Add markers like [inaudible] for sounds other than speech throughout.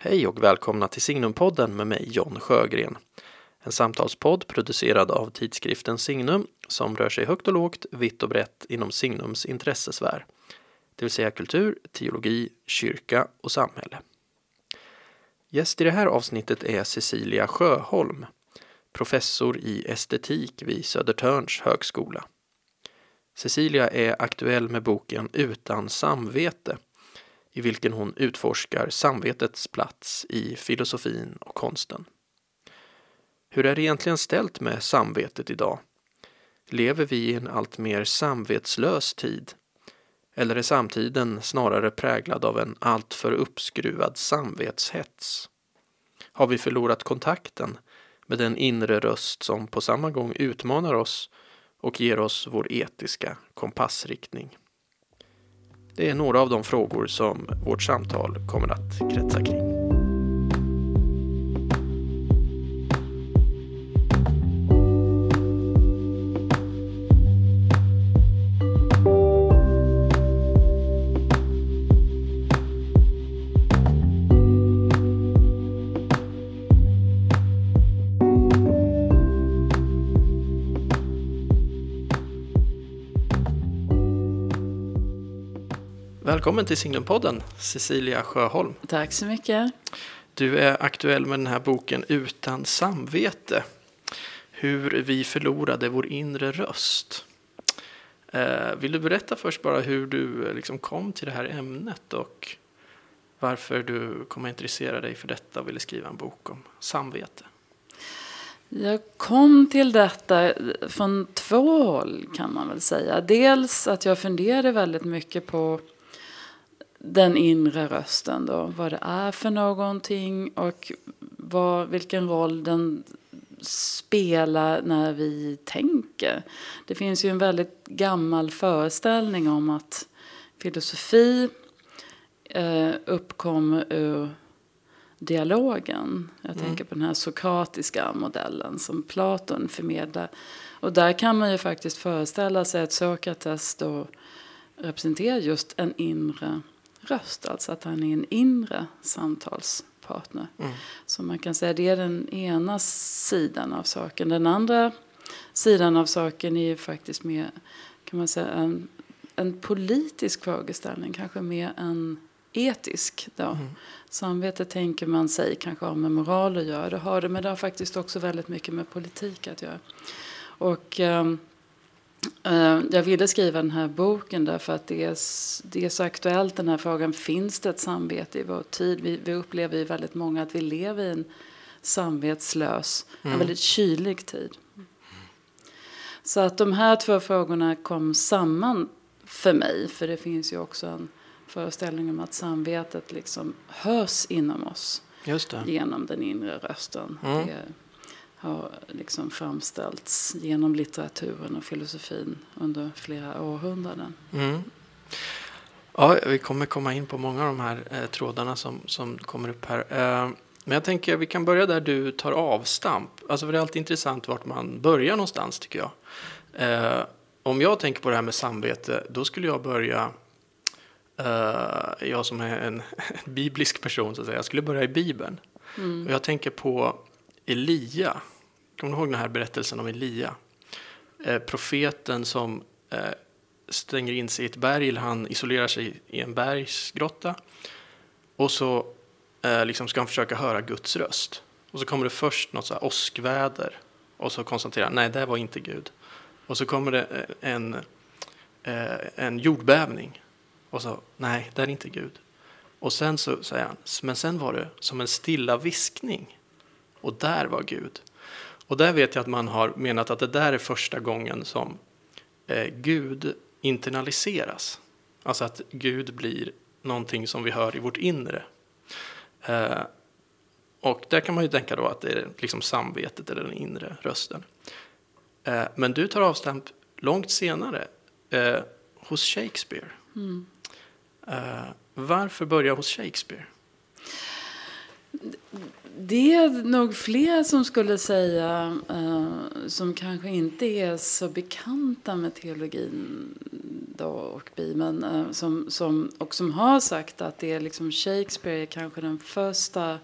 Hej och välkomna till Signumpodden med mig John Sjögren. En samtalspodd producerad av tidskriften Signum som rör sig högt och lågt, vitt och brett inom Signums intressesfär. Det vill säga kultur, teologi, kyrka och samhälle. Gäst i det här avsnittet är Cecilia Sjöholm, professor i estetik vid Södertörns högskola. Cecilia är aktuell med boken Utan samvete i vilken hon utforskar samvetets plats i filosofin och konsten. Hur är det egentligen ställt med samvetet idag? Lever vi i en allt mer samvetslös tid? Eller är samtiden snarare präglad av en alltför uppskruvad samvetshets? Har vi förlorat kontakten med den inre röst som på samma gång utmanar oss och ger oss vår etiska kompassriktning? Det är några av de frågor som vårt samtal kommer att kretsa kring. Välkommen till Signumpodden, Cecilia Sjöholm. Tack så mycket. Du är aktuell med den här boken Utan samvete. Hur vi förlorade vår inre röst. Eh, vill du berätta först bara hur du liksom kom till det här ämnet och varför du kom att intressera dig för detta och ville skriva en bok om samvete? Jag kom till detta från två håll kan man väl säga. Dels att jag funderade väldigt mycket på den inre rösten då. Vad det är för någonting och vad, vilken roll den spelar när vi tänker. Det finns ju en väldigt gammal föreställning om att filosofi eh, uppkommer ur dialogen. Jag mm. tänker på den här sokratiska modellen som Platon förmedlar. Och där kan man ju faktiskt föreställa sig att Sokrates då representerar just en inre röst, alltså att han är en inre samtalspartner. Mm. Så man kan säga det är den ena sidan av saken. Den andra sidan av saken är ju faktiskt mer, kan man säga, en, en politisk frågeställning, kanske mer en etisk. Då. Mm. Samvete tänker man sig kanske har med moral att göra, det har det, men det har faktiskt också väldigt mycket med politik att göra. Och... Um, jag ville skriva den här boken därför att det är, det är så aktuellt den här frågan. Finns det ett samvete i vår tid? Vi, vi upplever ju väldigt många att vi lever i en samvetslös, mm. en väldigt kylig tid. Så att de här två frågorna kom samman för mig. För det finns ju också en föreställning om att samvetet liksom hörs inom oss. Genom den inre rösten. Mm. Det, har liksom framställts genom litteraturen och filosofin under flera århundraden. Mm. Ja, vi kommer komma in på många av de här eh, trådarna som, som kommer upp här. Eh, men jag tänker vi kan börja där du tar avstamp. Alltså för det är alltid intressant vart man börjar någonstans tycker jag. Eh, om jag tänker på det här med samvete, då skulle jag börja Uh, jag som är en, [laughs] en, biblisk person, så att säga, jag skulle börja i Bibeln. Mm. Och jag tänker på Elia. Kommer du ihåg den här berättelsen om Elia? Eh, profeten som eh, stänger in sig i ett berg, eller han isolerar sig i en bergsgrotta. Och så eh, liksom ska han försöka höra Guds röst. Och så kommer det först något så här åskväder. Och så konstaterar han, nej det var inte Gud. Och så kommer det eh, en, eh, en jordbävning. Och så, nej det är inte Gud. Och sen så säger han, men sen var det som en stilla viskning. Och där var Gud. Och där vet jag att man har menat att det där är första gången som eh, Gud internaliseras. Alltså att Gud blir någonting som vi hör i vårt inre. Eh, och där kan man ju tänka då att det är liksom samvetet eller den inre rösten. Eh, men du tar avstamp långt senare eh, hos Shakespeare. Mm. Eh, varför börja hos Shakespeare? Det är nog fler som skulle säga eh, som kanske inte är så bekanta med teologin då, och Bibeln, eh, som, som, och som har sagt att det är liksom Shakespeare är kanske den första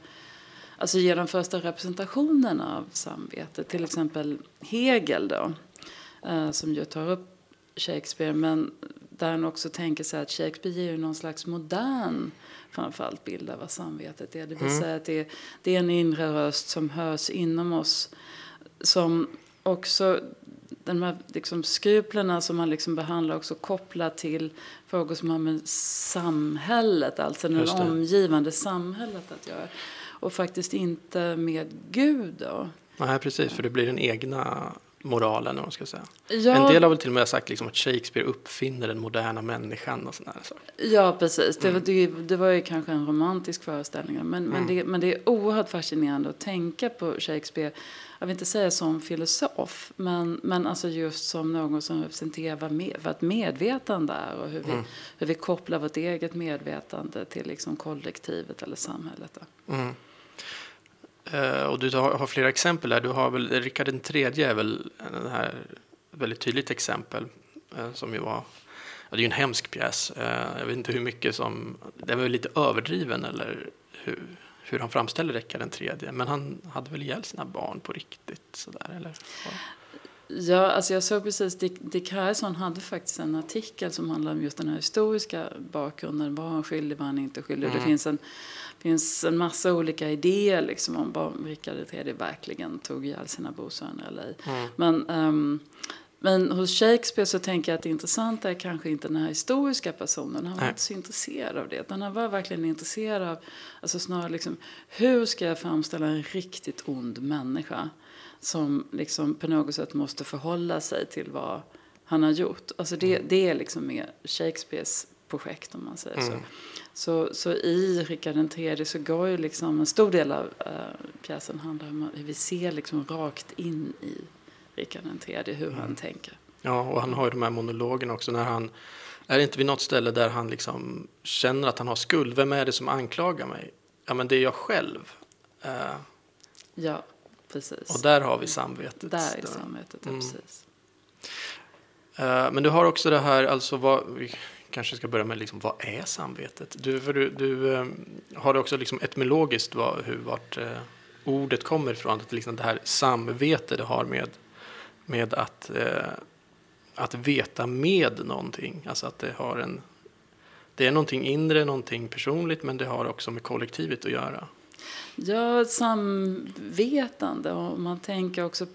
alltså ger den första representationen av samvetet. Till exempel Hegel då, eh, som ju tar upp Shakespeare men där han också tänker sig att Shakespeare ger någon slags modern framförallt bild av vad samvetet är. Det vill mm. säga att det, det är en inre röst som hörs inom oss som också de här liksom skruplerna som man liksom behandlar också kopplat till frågor som har med samhället, alltså det omgivande samhället att göra. Och faktiskt inte med Gud då. Nej, precis, för det blir den egna moralen, om man ska säga. Ja, en del har väl till och med sagt liksom att Shakespeare uppfinner den moderna människan och sådana saker. Ja, precis. Det, mm. det, det, var ju kanske en romantisk föreställning. Men, mm. men, det, men det är oerhört fascinerande att tänka på Shakespeare jag vill inte säga som filosof, men, men alltså just som någon som representerar vad, med, vad medvetande är och hur vi, mm. hur vi kopplar vårt eget medvetande till liksom kollektivet eller samhället. Mm. Uh, och du har, flera exempel där. Du har väl, Rickard den tredje är väl den här väldigt tydligt exempel uh, som ju var det är ju en hemsk pjäs. Uh, jag vet inte hur mycket som... Den var lite överdriven eller hur, hur han framställer Rickard den tredje. Men han hade väl ihjäl sina barn på riktigt? Sådär, eller? Ja, alltså jag såg precis, Dick, Dick Harrison hade faktiskt en artikel som handlar om just den här historiska bakgrunden. Var han skyldig, var han inte skyldig? Mm. Det finns en, finns en massa olika idéer liksom om vad Rickard III verkligen tog ihjäl sina bosöner eller ej. Mm. Men um, men hos Shakespeare så tänker jag att det intressanta är kanske inte den här historiska personen. Han var Nej. inte så intresserad av det. Utan han var verkligen intresserad av, alltså snarare liksom, hur ska jag framställa en riktigt ond människa? Som liksom på något sätt måste förhålla sig till vad han har gjort. Alltså det, mm. det är liksom mer Shakespeares projekt om man säger mm. så. Så. Så i Rikard III så går ju liksom en stor del av äh, pjäsen handlar om hur vi ser liksom rakt in i Rikard III, hur mm. han tänker. Ja, och han har ju de här monologerna också när han är inte vid något ställe där han liksom känner att han har skuld. Vem är det som anklagar mig? Ja, men det är jag själv. Uh, ja, precis. Och där har vi samvetet. Där är samvetet, mm. precis. Uh, men du har också det här, alltså vad, kanske ska börja med liksom, vad är samvetet? Du, för du, du ehm, har det också liksom etymologiskt var, hur, vart eh, ordet kommer ifrån. Att liksom det här samvete det har med med att, eh, att veta med någonting. Alltså att det har en... Det är någonting inre, någonting personligt, men det har också med kollektivet att göra. Ja, samvetande. Och man tänker också...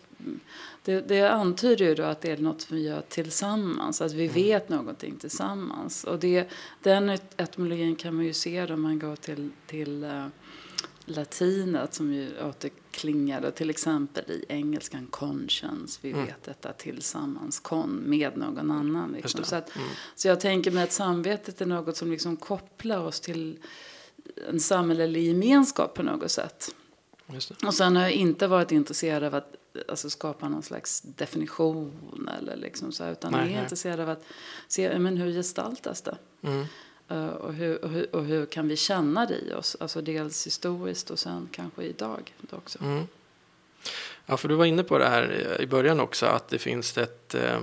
Det, det antyder ju då att det är något vi gör tillsammans, att vi mm. vet någonting tillsammans. Och det, den etymologin kan man ju se då man går till, till uh, latinet som ju återklingade till exempel i engelskan conscience. Vi mm. vet detta tillsammans, kon, med någon annan. Liksom. Så, att, mm. så jag tänker mig att samvetet är något som liksom kopplar oss till en samhällelig gemenskap på något sätt. Och sen har jag inte varit intresserad av att alltså, skapa någon slags definition eller liksom så, utan nej, är nej. intresserad av att se men hur gestaltas det. Mm. Eh, och hur, och, hur, och hur, kan vi känna det i oss? Alltså dels historiskt och sen kanske idag också. Mm. Ja, för du var inne på det här i början också, att det finns ett, eh,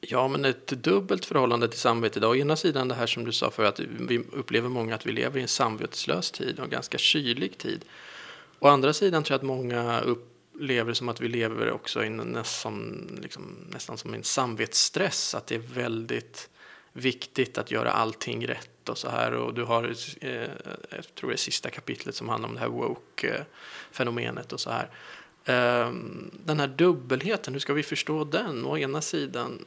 ja, men ett dubbelt förhållande till samvetet. idag. Å ena sidan det här som du sa för att vi upplever många att vi lever i en samvetslös tid och en ganska kylig tid. Å andra sidan tror jag att många upplever som att vi lever också i nästan, liksom, nästan som en samvetsstress, att det är väldigt viktigt att göra allting rätt och så här. Och du har, eh, jag tror det är sista kapitlet som handlar om det här woke-fenomenet och så här. Eh, den här dubbelheten, hur ska vi förstå den? Å ena sidan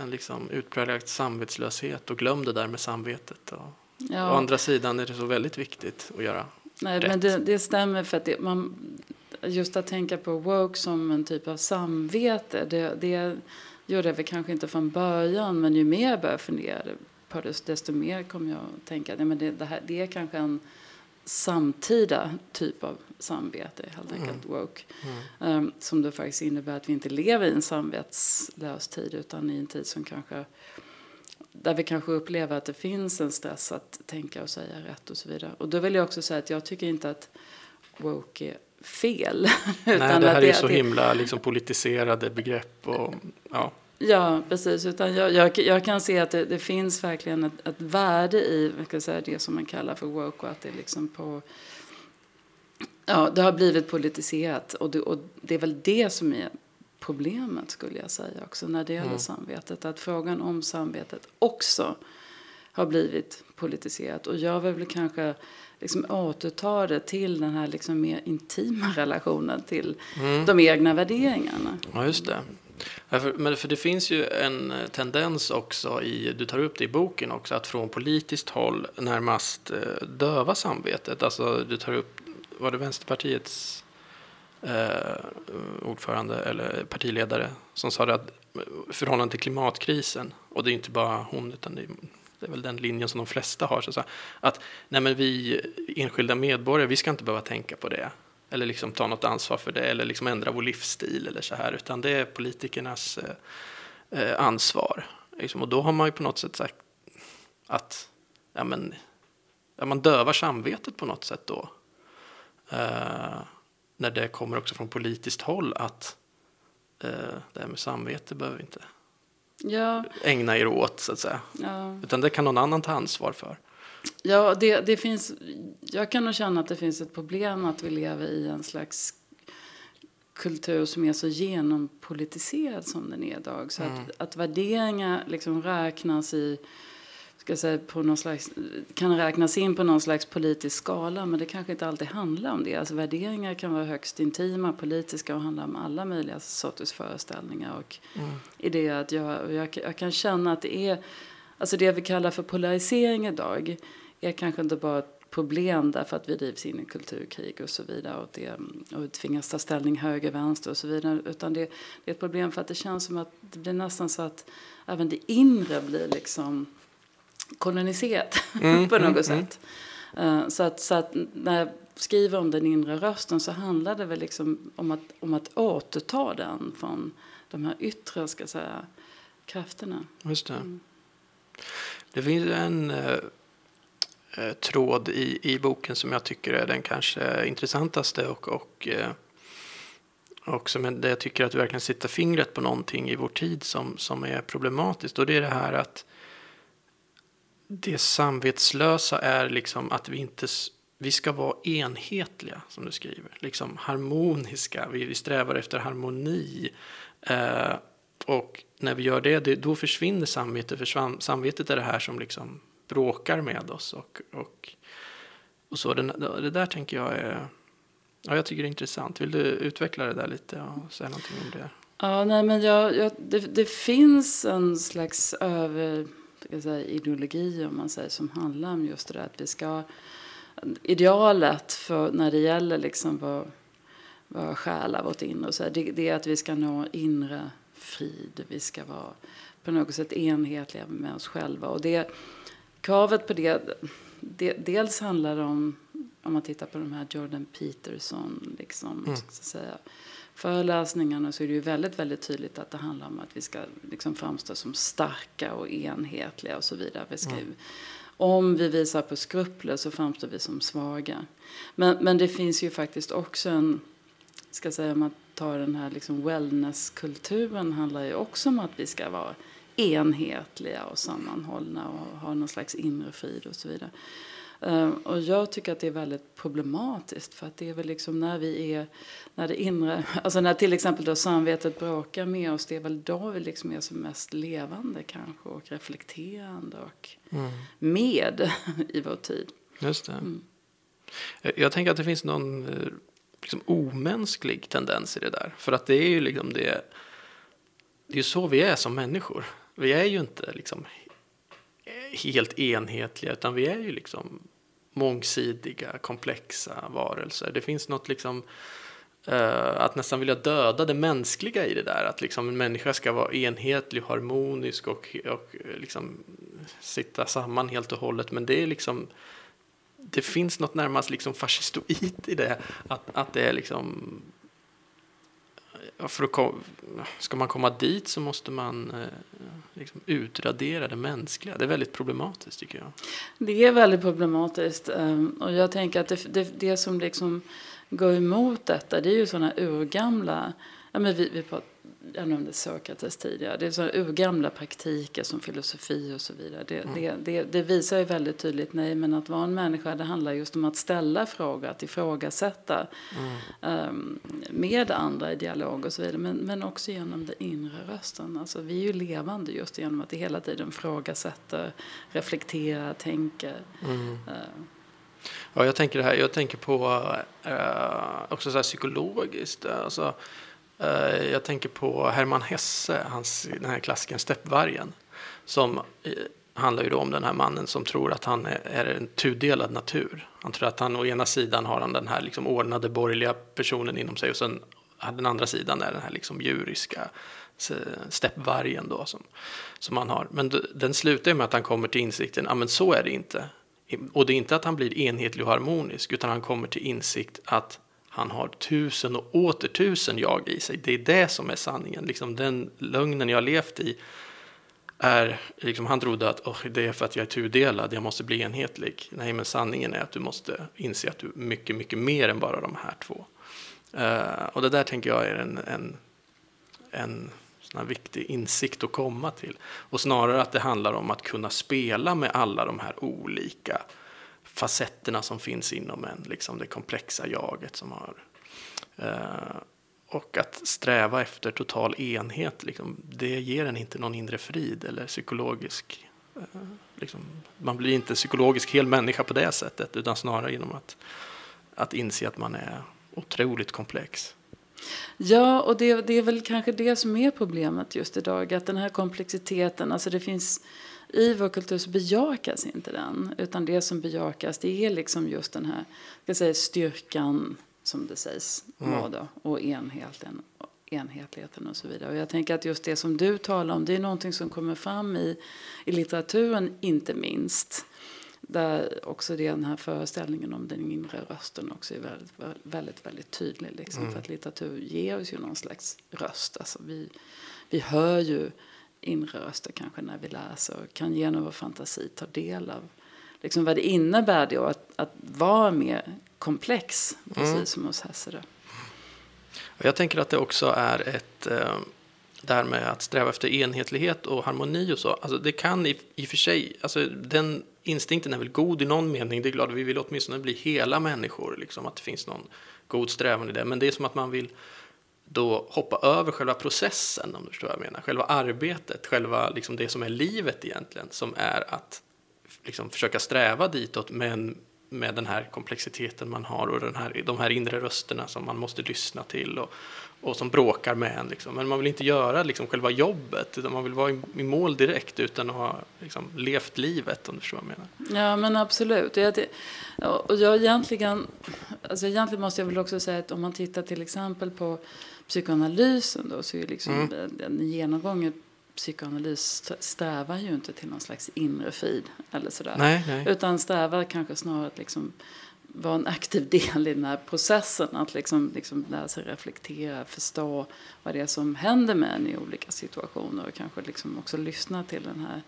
en liksom utpräglad samvetslöshet och glöm det där med samvetet. Och, ja. Å andra sidan är det så väldigt viktigt att göra Nej, rätt. men det, det stämmer för att det, man, just att tänka på woke som en typ av samvete, det, det gjorde jag väl kanske inte från början, men ju mer jag började fundera på det, desto mer kom jag att tänka att det, det, här, det är kanske en samtida typ av samvete, helt enkelt mm. woke. Mm. Um, som då faktiskt innebär att vi inte lever i en samvetslös tid utan i en tid som kanske där vi kanske upplever att det finns en stress att tänka och säga rätt och så vidare. Och då vill jag också säga att jag tycker inte att woke är fel. [laughs] Nej, det här är ju så himla liksom, politiserade begrepp. Och, ja. Ja, precis. Utan jag, jag, jag kan se att det, det finns verkligen ett, ett, värde i ska säga, det som man kallar för woke och att det liksom på Ja, det har blivit politiserat och det, och det är väl det som är problemet skulle jag säga också när det gäller mm. samvetet. Att frågan om samvetet också har blivit politiserat. Och jag vill kanske liksom återta det till den här liksom mer intima [laughs] relationen till mm. de egna värderingarna. Ja, just det. Men för det finns ju en tendens också i, du tar upp det i boken också, att från politiskt håll närmast eh, döva samvetet. Alltså du tar upp, var det Vänsterpartiets eh, ordförande eller partiledare som sa det att eh, förhållande till klimatkrisen, och det är inte bara hon utan det är, det är väl den linjen som de flesta har, så att nej men vi enskilda medborgare, vi ska inte behöva tänka på det eller liksom ta något ansvar för det eller liksom ändra vår livsstil eller så här, utan det är politikernas eh, eh ansvar. Liksom. Och då har man ju på något sätt sagt att ja, men, ja, man dövar samvetet på något sätt då. Eh, när det kommer också från politiskt håll att eh, det här med samvete behöver vi inte ja. ägna er åt så att säga. Ja. Utan det kan någon annan ta ansvar för. Ja, det, det finns, jag kan nog känna att det finns ett problem att vi lever i en slags kultur som är så genompolitiserad som den är idag. Så mm. att, att värderingar liksom räknas i ska säga, på någon slags, kan räknas in på någon slags politisk skala men det kanske inte alltid handlar om det. Alltså värderingar kan vara högst intima, politiska och handla om alla möjliga sorters föreställningar och mm. idéer. Att jag, jag, jag kan känna att det är Alltså det vi kallar för polarisering idag är kanske inte bara ett problem därför att vi drivs in i kulturkrig och så vidare och, det, och vi tvingas ta ställning höger, vänster och så vidare. Utan det, det är ett problem för att det känns som att det blir nästan så att även det inre blir liksom koloniserat [laughs] mm, på något mm, sätt. Mm. Så, att, så att när jag skriver om den inre rösten så handlar det väl liksom om att, om att återta den från de här yttre ska säga, krafterna. Just det. Mm. Det finns en eh, eh, tråd i, i boken som jag tycker är den kanske intressantaste och, och, eh, och som jag tycker att du verkligen sätter fingret på någonting i vår tid som, som är problematiskt. Och det är det här att det samvetslösa är liksom att vi inte vi ska vara enhetliga, som du skriver. Liksom harmoniska. Vi, vi strävar efter harmoni. Eh, och när vi gör det, det då försvinner samvetet. För samvetet är det här som liksom bråkar med oss. Och, och, och så. Det, det där tänker jag är... Ja, jag tycker det är intressant. Vill du utveckla det där lite och säga någonting om det? Ja, nej, men jag, jag, det, det finns en slags över, säga, ideologi om man säger, som handlar om just det där att vi ska... Idealet för när det gäller liksom vad, vad själar vårt inre, så här, det, det är att vi ska nå inre frid. Vi ska vara på något sätt enhetliga med oss själva. Och det, kravet på det, det dels handlar om, om man tittar på de här Jordan Peterson, liksom, mm. ska säga, föreläsningarna så är det ju väldigt, väldigt tydligt att det handlar om att vi ska liksom framstå som starka och enhetliga och så vidare. Vi ska, mm. Om vi visar på skrupler så framstår vi som svaga. Men, men det finns ju faktiskt också en, ska säga, om man tar den här liksom wellnesskulturen handlar ju också om att vi ska vara enhetliga och sammanhållna och ha någon slags inre frid och så vidare. Uh, och jag tycker att det är väldigt problematiskt för att det är väl liksom när vi är, när det inre, [laughs] alltså när till exempel då samvetet bråkar med oss, det är väl då vi liksom är som mest levande kanske och reflekterande och mm. med [laughs] i vår tid. Just det. Mm. Jag tänker att det finns någon eh, liksom omänsklig tendens i det där. För att det är ju liksom det, det är ju så vi är som människor. Vi är ju inte liksom helt enhetliga utan vi är ju liksom mångsidiga, komplexa varelser. Det finns något liksom uh, att nästan vilja döda det mänskliga i det där. Att liksom en människa ska vara enhetlig, harmonisk och, och eh, liksom sitta samman helt och hållet. Men det är liksom det finns något närmast liksom fascistoid i det. Att, att det är liksom... För att ska man komma dit så måste man eh, liksom utradera det mänskliga. Det är väldigt problematiskt tycker jag. Det är väldigt problematiskt. Ehm, och jag tänker att det, det, det som liksom går emot detta det är ju sådana urgamla... Ja, men vi, vi, pratar jag nämnde Sokrates tidigare, det är så urgamla praktiker som filosofi och så vidare. Det, mm. det, det, det, visar ju väldigt tydligt, nej men att vara en människa det handlar just om att ställa frågor, att ifrågasätta mm. um, med andra i dialog och så vidare. Men, men också genom den inre rösten. Alltså, vi är ju levande just genom att det hela tiden ifrågasätter, reflekterar, tänker. Mm. Uh, Ja, jag tänker det här, jag tänker på äh, också så psykologiskt. Alltså, Eh, jag tänker på Hermann Hesse, hans, den här klassikern Steppvargen. Som eh, handlar ju då om den här mannen som tror att han är, en tudelad natur. Han tror att han å ena sidan har han den här liksom ordnade borgerliga personen inom sig och sen den andra sidan är den här liksom djuriska steppvargen då som, som han har. Men den slutar med att han kommer till insikten, ja men så är det inte. Och det är inte att han blir enhetlig och harmonisk, utan han kommer till insikt att han har tusen och åter tusen jag i sig. Det är det som är sanningen. Liksom den lögnen jag levt i är, liksom, han trodde att oh, det är för att jag är tudelad, jag måste bli enhetlig. Nej, men sanningen är att du måste inse att du är mycket, mycket mer än bara de här två. Uh, och det där tänker jag är en, en, en sån viktig insikt att komma till. Och snarare att det handlar om att kunna spela med alla de här olika facetterna som finns inom en, liksom det komplexa jaget som har eh, och att sträva efter total enhet, liksom, det ger en inte någon inre frid eller psykologisk... Eh, liksom, man blir inte psykologisk hel människa på det sättet, utan snarare genom att, att inse att man är otroligt komplex. Ja, och det, det, är väl kanske det som är problemet just idag. Att den här komplexiteten, alltså det finns i vår kultur så bejakas inte den. Utan det som bejakas det är liksom just den här ska säga, styrkan som det sägs mm. då, och enheten, enhetligheten och så vidare. Och jag tänker att just det som du talar om det är någonting som kommer fram i, i litteraturen inte minst. Där också den här föreställningen om den inre rösten också är väldigt, väldigt, väldigt tydlig. Liksom, mm. För att litteratur ger oss ju någon slags röst. Alltså vi, vi hör ju inre röster kanske när vi läser och kan genom vår fantasi ta del av liksom vad det innebär då att, att vara mer komplex, precis mm. som hos Hesse. Jag tänker att det också är ett eh, det här med att sträva efter enhetlighet och harmoni och så. Alltså det kan i, i och för sig, alltså den instinkten är väl god i någon mening. Det är klart, vi vill åtminstone bli hela människor, liksom, att det finns någon god strävan i det. Men det är som att man vill då hoppa över själva processen, om du förstår vad jag menar. Själva arbetet, själva liksom det som är livet egentligen, som är att liksom försöka sträva ditåt, men med den här komplexiteten man har och den här, de här inre rösterna som man måste lyssna till och, och som bråkar med en. Liksom. Men man vill inte göra liksom, själva jobbet, utan man vill vara i, i mål direkt utan att ha liksom, levt livet, om du förstår vad jag menar. Ja, men absolut. Jag, och jag egentligen, alltså egentligen måste jag väl också säga att om man tittar till exempel på psykoanalysen då, så är liksom mm. den genomgången psykoanalys strävar ju inte till någon slags inre frid eller sådär. Nej, nej. Utan strävar kanske snarare att liksom vara en aktiv del i den här processen. Att liksom, liksom lära sig reflektera, förstå vad det är som händer med en i olika situationer. Och kanske liksom också lyssna till den här,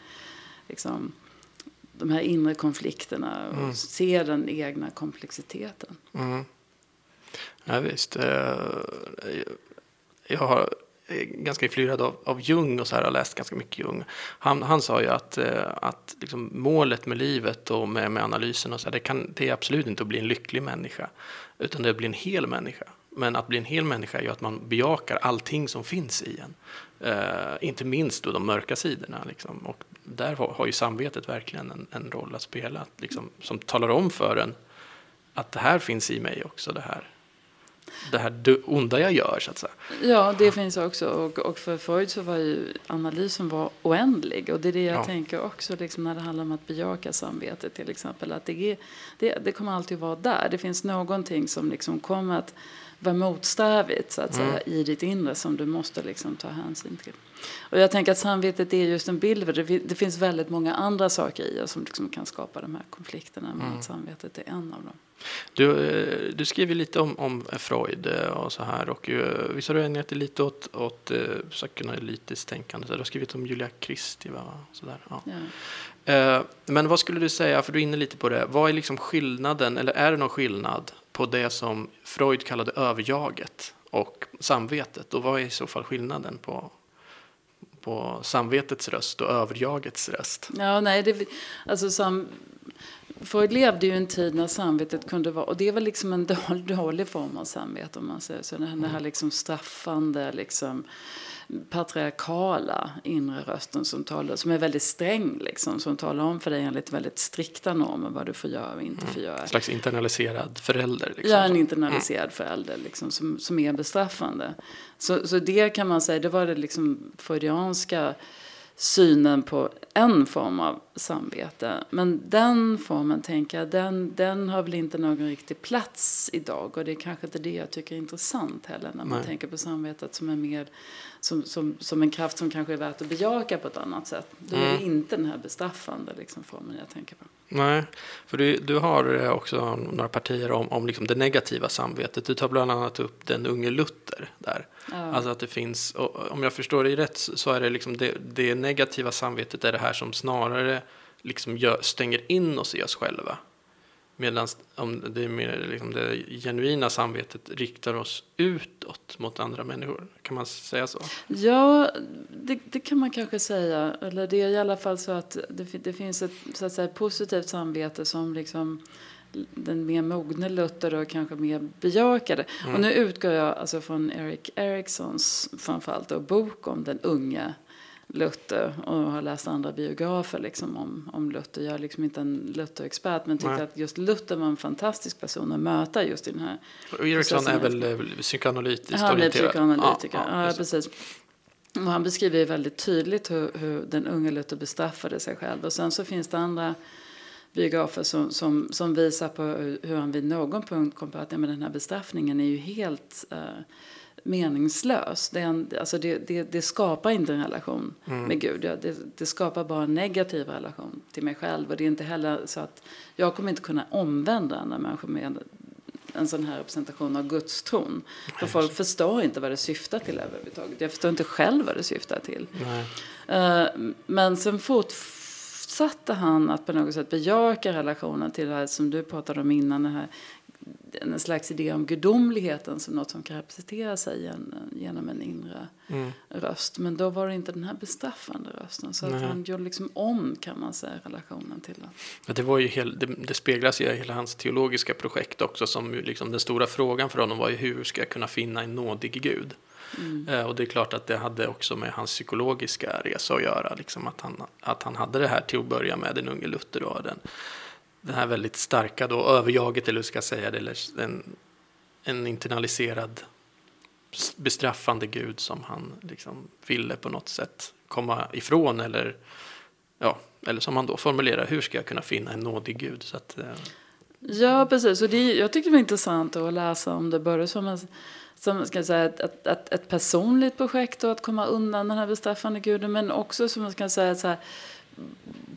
liksom, de här inre konflikterna och mm. se den egna komplexiteten. Mm. Ja, visst. Jag har eh, ganska influerad av, av Jung och så här, har läst ganska mycket Jung. Han, han sa ju att, eh, att liksom målet med livet och med, med analysen och så här, det, kan, det är absolut inte att bli en lycklig människa, utan det är att bli en hel människa. Men att bli en hel människa är ju att man bejakar allting som finns i en. Uh, inte minst då de mörka sidorna. Liksom. Och där har, har ju samvetet verkligen en, en roll att spela, att liksom, som talar om för en att det här finns i mig också, det här det här onda jag gör så att säga. Ja, det finns också. Och, och för Freud så var ju analysen var oändlig. Och det är det jag ja. tänker också liksom när det handlar om att bejaka samvetet till exempel. Att det, är, det, det kommer alltid vara där. Det finns någonting som liksom kommer att vara motsträvigt så att säga, mm. i ditt inre som du måste liksom ta hänsyn till. Och jag tänker att samvetet är just en bild för det. Det finns väldigt många andra saker i oss som liksom kan skapa de här konflikterna. Men mm. samvetet är en av dem. Du, eh, du skriver lite om, om Freud eh, och så här och eh, visst har du ägnat dig lite åt, åt psykoanalytiskt tänkande? Så du har skrivit om Julia Christi va? Så där, ja. ja. Men vad skulle du säga, för du är inne lite på det, vad är liksom skillnaden, eller är det någon skillnad på det som Freud kallade överjaget och samvetet. Och vad är i så fall skillnaden på, på samvetets röst och överjagets röst? Ja, nej, det, alltså sam, Freud levde ju en tid när samvetet kunde vara, och det var liksom en dålig, dålig form av samvete om man säger så. Den här, mm. här liksom straffande, liksom, patriarkala inre rösten som, talar, som är väldigt sträng, liksom, som talar om för dig enligt väldigt strikta normer vad du får göra och inte mm. får göra. En slags internaliserad förälder? Liksom. Ja, en internaliserad mm. förälder liksom, som, som är bestraffande. Så, så det kan man säga, det var det liksom freudianska synen på en form av samvete. Men den formen, tänker jag, den, den har väl inte någon riktig plats idag. Och det är kanske inte det jag tycker är intressant heller när man Nej. tänker på samvetet som en, mer, som, som, som en kraft som kanske är värt att bejaka på ett annat sätt. Då är det mm. inte den här bestraffande liksom, formen jag tänker på. Nej, för du, du har också några partier om, om liksom det negativa samvetet. Du tar bland annat upp den unge Luther där. Ja. Alltså att det finns, om jag förstår dig rätt så är det liksom det, det negativa samvetet är det här som snarare liksom gör, stänger in oss i oss själva. Medan om det, mer, liksom det genuina samvetet riktar oss utåt mot andra människor. Kan man säga så? Ja, det, det, kan man kanske säga. Eller det är i alla fall så att det, det finns ett så att säga, positivt samvete som liksom den mer mogne Luther och kanske mer bejakade. Mm. Och nu utgår jag alltså från Erik Erikssons framförallt bok om den unge Luther och har läst andra biografer liksom om, om Luther. Jag är liksom inte en Luther-expert men tyckte Nej. att just Luther var en fantastisk person att möta just i den här Och Eriksson är väl eh, psykoanalytiskt Han är psykoanalytiker, ja, ja, ja, precis. Och han beskriver väldigt tydligt hur, hur den unge Luther bestraffade sig själv. Och sen så finns det andra biografer som, som, som visar på hur han vid någon punkt kom på att ja, men den här bestraffningen är ju helt uh, meningslös. Det, en, alltså det, det, det, skapar inte en relation mm. med Gud. Det, det, skapar bara en negativ relation till mig själv. Och det är inte heller så att jag kommer inte kunna omvända andra människor med en sån här representation av gudstron. För folk förstår inte vad det syftar till överhuvudtaget. Jag förstår inte själv vad det syftar till. Uh, men sen fortsatte han att på något sätt bejaka relationen till det här som du pratade om innan, den här en slags idé om gudomligheten som något som kan representera sig genom en inre mm. röst. Men då var det inte den här bestraffande rösten. Så att han gjorde liksom om, kan man säga, relationen till den. Ja, det, var ju hel, det, det speglas i hela hans teologiska projekt också. Som liksom den stora frågan för honom var ju hur ska jag kunna finna en nådig Gud? Mm. Eh, och det är klart att det hade också med hans psykologiska resa att göra. Liksom att, han, att han hade det här till att börja med, den unge Luther. Och den, den här väldigt starka då, överjaget, eller hur ska jag säga det, eller en, en internaliserad bestraffande gud som han liksom ville på något sätt komma ifrån eller, ja, eller som han då formulerar, hur ska jag kunna finna en nådig gud? Så att, eh. Ja, precis. Och det, jag tycker det var intressant att läsa om det både som, en, som ska säga, ett, ett, ett, ett personligt projekt och att komma undan den här bestraffande guden, men också som man ska säga så här,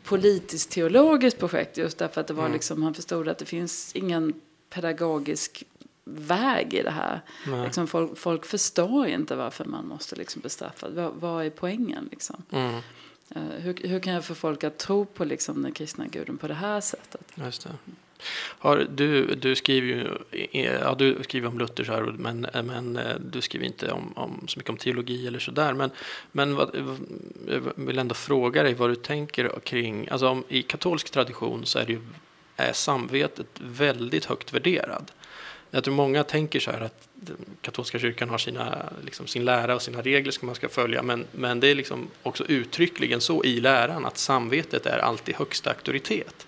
politiskt teologiskt projekt just därför att det var mm. liksom, han förstod att det finns ingen pedagogisk väg i det här. Liksom folk, folk förstår inte varför man måste liksom bestraffa. Vad, vad är poängen liksom? Mm. Uh, hur, hur kan jag få folk att tro på liksom den kristna guden på det här sättet? Just det. Har, du, du skriver ju ja, du skriver om Luthers här, men, men eh, du skriver inte om, om, så mycket om teologi eller sådär. Men, men vad, jag vill ändå fråga dig vad du tänker kring, alltså om, i katolsk tradition så är, det ju, är samvetet väldigt högt värderad. Jag tror många tänker så här att katolska kyrkan har sina, liksom sin lära och sina regler som man ska följa, men, men det är liksom också uttryckligen så i läran att samvetet är alltid högsta auktoritet.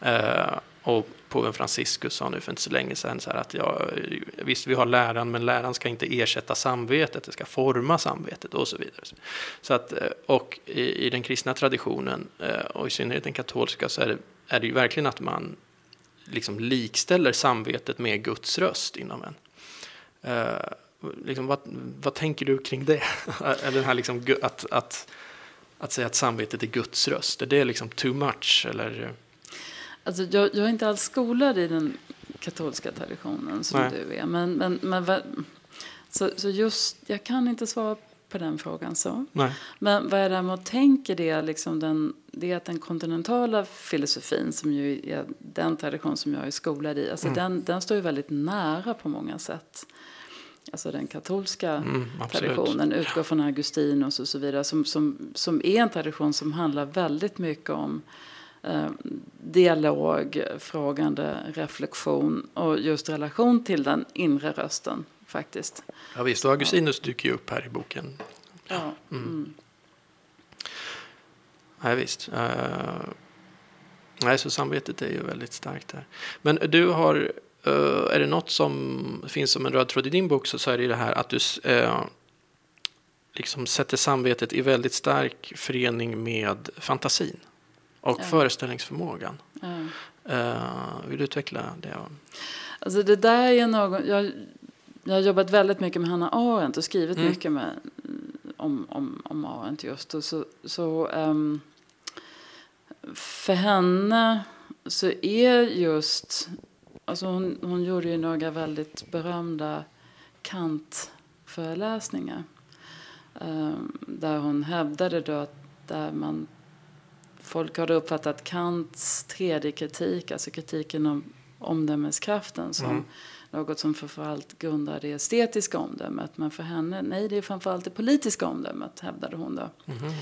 Eh, och påven Franciscus sa nu för inte så länge sedan så att ja, visst vi har läran men läran ska inte ersätta samvetet, det ska forma samvetet och så vidare. Så att, eh, och i, i den kristna traditionen eh, och i synnerhet den katolska så är det, är det ju verkligen att man liksom likställer samvetet med Guds röst inom en. Eh, liksom, vad, vad tänker du kring det? [laughs] Eller här liksom, att, att, att säga att samvetet är Guds röst, är det liksom too much? Eller? Alltså, jag, jag är inte alls skolad i den katolska traditionen som Nej. du är. Men, men, men så, så just, jag kan inte svara på den frågan så. Nej. Men vad jag däremot tänker det är, liksom den, det är att den kontinentala filosofin som ju är den tradition som jag är skolad i, alltså mm. den, den står ju väldigt nära på många sätt alltså den katolska Mm, traditionen, utgår från Augustinus och så vidare, som, som, som är en tradition som handlar väldigt mycket om eh, dialog, frågande, reflektion och just relation till den inre rösten faktiskt. Ja, visst, och Augustinus dyker ju upp här i boken. Ja. Mm. Nej, visst. Uh, nej, så samvetet är ju väldigt starkt där. Men du har, uh, är det något som finns som en röd tråd i din bok så, så är det det här att du uh, liksom sätter samvetet i väldigt stark förening med fantasin och Ja. föreställningsförmågan. Ja. Uh, vill du utveckla det? Alltså det där är någon, jag, jag har jobbat väldigt mycket med Hanna Arendt och skrivit Mm. mycket med, om, om, om Arendt just. Och så, så, ehm, för henne så är just, alltså hon, hon gjorde ju några väldigt berömda Kant-föreläsningar. ehm, där hon hävdade då att där man folk hade uppfattat Kants tredje kritik, alltså kritiken om omdömeskraften som Mm. något som framförallt grundar det estetiska omdömet. Men för henne, nej det är framförallt det politiska omdömet, hävdade hon då. Mhm.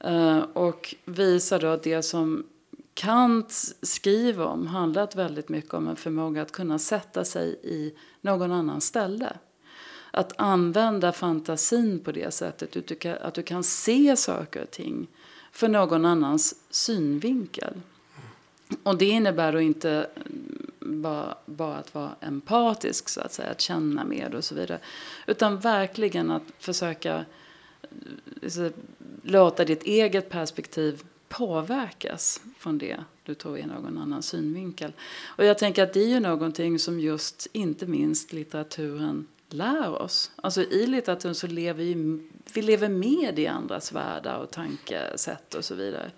Eh, och visar då att det som Kant skriver om handlat väldigt mycket om en förmåga att kunna sätta sig i någon annans ställe. Att använda fantasin på det sättet att du kan, att du kan se saker och ting för någon annans synvinkel. Och det innebär då inte mm, bara, bara att vara empatisk, så att säga, att känna med och så vidare. Utan verkligen att försöka mm, så, låta ditt eget perspektiv påverkas från det du tror är någon annan synvinkel. Och jag tänker att det är ju någonting som just inte minst litteraturen lär oss. Alltså i litteraturen så lever ju vi lever med i andras världar och tankesätt och så vidare.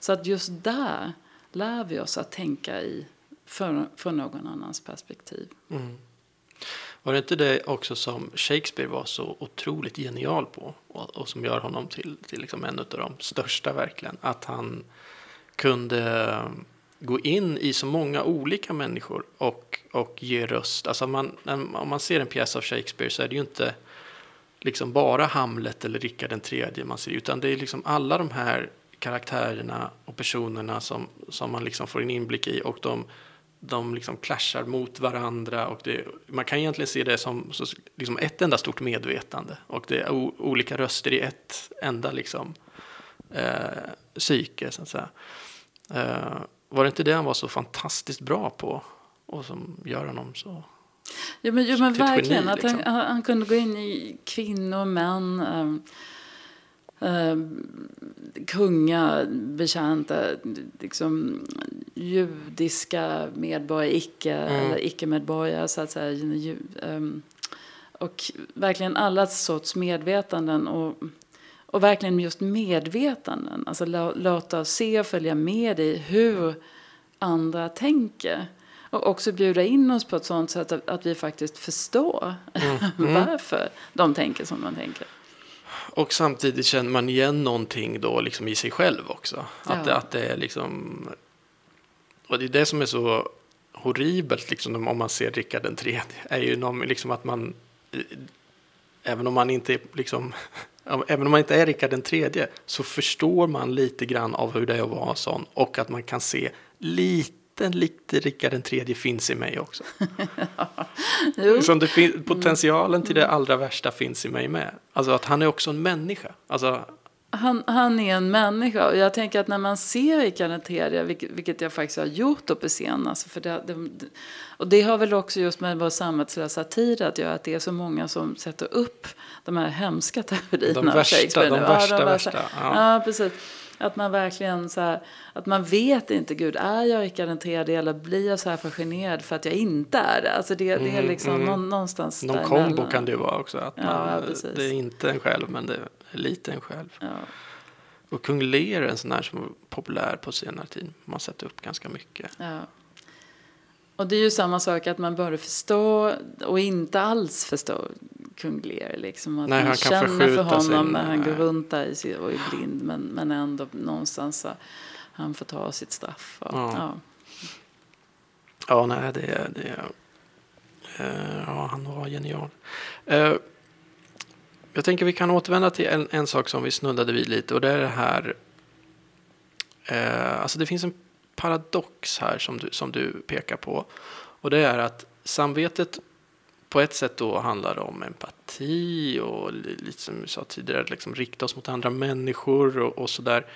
Så att just där lär vi oss att tänka i för, för någon annans perspektiv. Mm. Var det inte det också som Shakespeare var så otroligt genial på och, och som gör honom till, till liksom en av de största verkligen? Att han kunde gå in i så många olika människor och, och ge röst. Alltså man, om man ser en pjäs av Shakespeare så är det ju inte liksom bara Hamlet eller Rickard den tredje man ser, utan det är liksom alla de här karaktärerna och personerna som, som man liksom får en inblick i och de, de liksom clashar mot varandra och det, man kan egentligen se det som så, liksom ett enda stort medvetande och det är o, olika röster i ett enda liksom eh, psyke så att säga. Eh, var det inte det han var så fantastiskt bra på och som gör honom så Ja, men, jo, men ett geni, verkligen. Att han, liksom. han, kunde gå in i kvinnor, män, um, um, kunga, betjänta, liksom, judiska medborgare, icke, Mm. eller icke-medborgare, så att säga. Ju- ehm, och verkligen alla sorts medvetanden. Och, och verkligen just medvetanden. Alltså lå- låta se och följa med i hur andra tänker. Och också bjuda in oss på ett sånt sätt att, att vi faktiskt förstår [laughs] varför de tänker som de tänker. Och samtidigt känner man igen någonting då liksom i sig själv också. Att, Ja. att det är liksom... Och det är det som är så horribelt liksom, om man ser Rickard den tredje. Är ju någon, liksom att man... Även om man inte liksom... [laughs] Även om man inte är Rickard den tredje så förstår man lite grann av hur det är att vara sån och att man kan se lite, lite Rickard tredje finns i mig också. [laughs] Som det fin- potentialen till det allra värsta finns i mig med. Alltså att han är också en människa. Alltså, Han, han är en människa och jag tänker att när man ser Rickard tredje, vilket, vilket jag faktiskt har gjort då på scen, alltså för det, det, och det har väl också just med vår samhällslösa tid att göra, att det är så många som sätter upp de här hemska tragedierna De av värsta, Shakespeare de värsta, värsta, ja. Ja. precis. Att man verkligen så här, att man vet inte, gud, är jag Rickard den tredje eller blir jag så här fascinerad för att jag inte är det? Alltså det, det är Mm, liksom mm. någon, någonstans någon kombo kan det vara också. Att Ja, man, ja, precis. det är inte en själv, men det är lite en själv. Ja. Och Kung Lear är en sån här som är populär på senare tid. Man sätter upp ganska mycket. Ja. Och det är ju samma sak att man börjar förstå och inte alls förstå kung Lear. Liksom. Att Nej, man känner för honom sin- när han går runt där och är blind men, men ändå någonstans så han får ta sitt straff. Och, Ja. ja. Ja, nej, det är... Det Eh, ja, han var genial. Eh, jag tänker vi kan återvända till en, en sak som vi snuddade vid lite och det är det här. Eh, alltså det finns en paradox här som du, som du pekar på och det är att samvetet på ett sätt då handlar om empati och lite som vi sa tidigare, liksom rikta oss mot andra människor och, och sådär.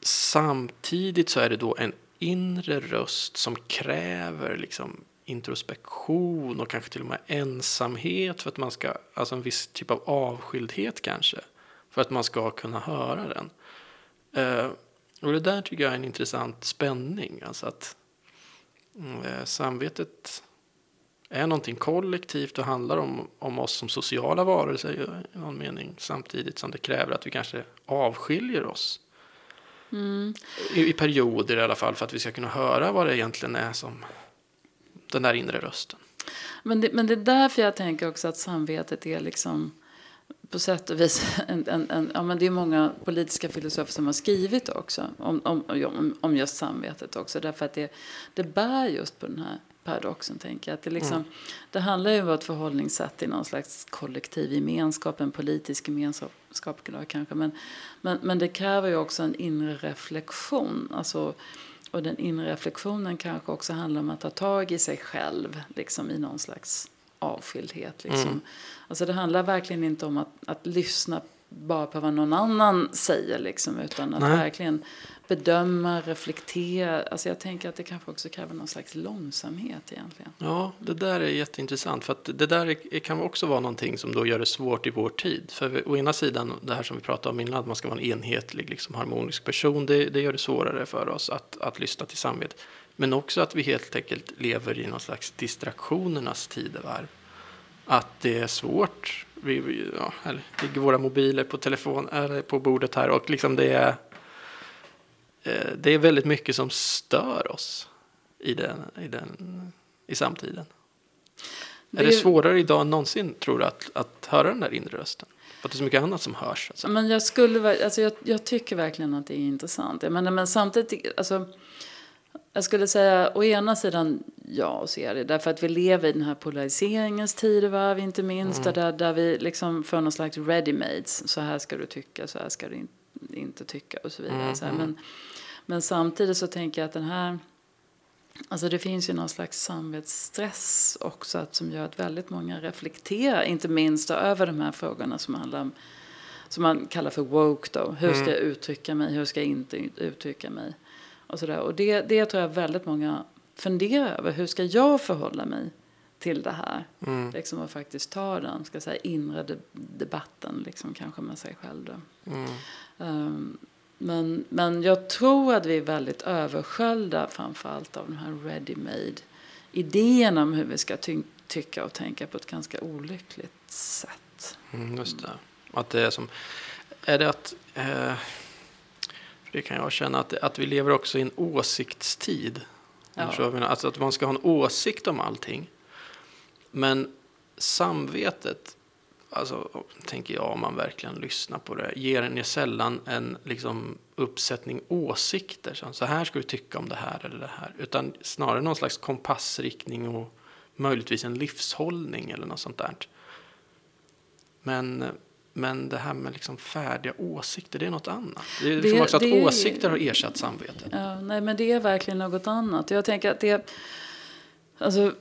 Samtidigt så är det då en inre röst som kräver liksom introspektion och kanske till och med ensamhet för att man ska, alltså en viss typ av avskildhet kanske, för att man ska kunna höra den. Eh, och det där tycker jag är en intressant spänning, alltså att mm, eh, samvetet är någonting kollektivt och handlar om, om oss som sociala varelser i någon mening samtidigt som det kräver att vi kanske avskiljer oss. Mm. I, I, perioder i alla fall för att vi ska kunna höra vad det egentligen är som den där inre rösten. Men det, men det är därför jag tänker också att samvetet är liksom på sätt och vis, [laughs] en, en, en, ja, men det är många politiska filosofer som har skrivit också om, om, om, om just samvetet också. Därför att det, det bär just på den här paradoxen. Tänker jag. Att det, liksom, mm. det handlar ju om ett förhållningssätt i någon slags kollektiv gemenskap, en politisk gemenskap kanske. Men, men, men det kräver ju också en inre reflektion. Alltså, och den inre reflektionen kanske också handlar om att ta tag i sig själv liksom i någon slags avskildhet. Liksom. Mm. Alltså det handlar verkligen inte om att, att lyssna bara på vad någon annan säger liksom, utan att Nej. verkligen bedöma, reflektera. Alltså jag tänker att det kanske också kräver någon slags långsamhet egentligen. Ja, det där är jätteintressant. För att det där kan också vara någonting som då gör det svårt i vår tid. För å ena sidan, det här som vi pratade om innan, att man ska vara en enhetlig, liksom, harmonisk person. Det, det gör det svårare för oss att, att lyssna till samvetet. Men också att vi helt enkelt lever i någon slags distraktionernas tidevarv. Att det är svårt. Vi, ja, eller, ligger våra mobiler på telefon eller på bordet här och liksom det är det är väldigt mycket som stör oss i, den, i, den, i samtiden. Det är det svårare idag än någonsin, tror du, att, att höra den där inre rösten? För att det är så mycket annat som hörs. Alltså. Men jag, skulle, alltså jag, jag tycker verkligen att det är intressant. Jag menar, men samtidigt, alltså, jag skulle säga å ena sidan ja, så är det. Därför att vi lever i den här polariseringens tidevarv, inte minst. Mm. Där, där vi liksom får någon slags ready-mades. Så här ska du tycka, så här ska du in, inte tycka och så vidare. Mm. Så här, men, men samtidigt så tänker jag att den här Alltså det finns ju någon slags samvetsstress också att, som gör att väldigt många reflekterar, inte minst över de här frågorna som handlar om, som man kallar för woke då. Hur ska jag mm. uttrycka mig, hur ska jag inte uttrycka mig? Och, så där. och det, det tror jag väldigt många funderar över. Hur ska jag förhålla mig till det här? Mm. Liksom att faktiskt ta den ska säga, inre debatten liksom, kanske med sig själv. Då. Mm. Um, men, men jag tror att vi är väldigt översköljda framförallt av de här ready-made idéerna om hur vi ska ty tycka och tänka på ett ganska olyckligt sätt. Mm, just det. Att det är som, är det att, eh, det kan jag känna att, att vi lever också i en åsiktstid. Ja. Alltså att man ska ha en åsikt om allting. Men samvetet alltså, tänker jag, om man verkligen lyssnar på det, ger en sällan en liksom, uppsättning åsikter. Så här ska du tycka om det här eller det här. Utan snarare någon slags kompassriktning och möjligtvis en livshållning eller något sånt där. Men, men det här med liksom färdiga åsikter, det är något annat. Det är det, som också att det, åsikter har ersatt samvetet. Ja, nej, men det är verkligen något annat. Jag tänker att det Alltså,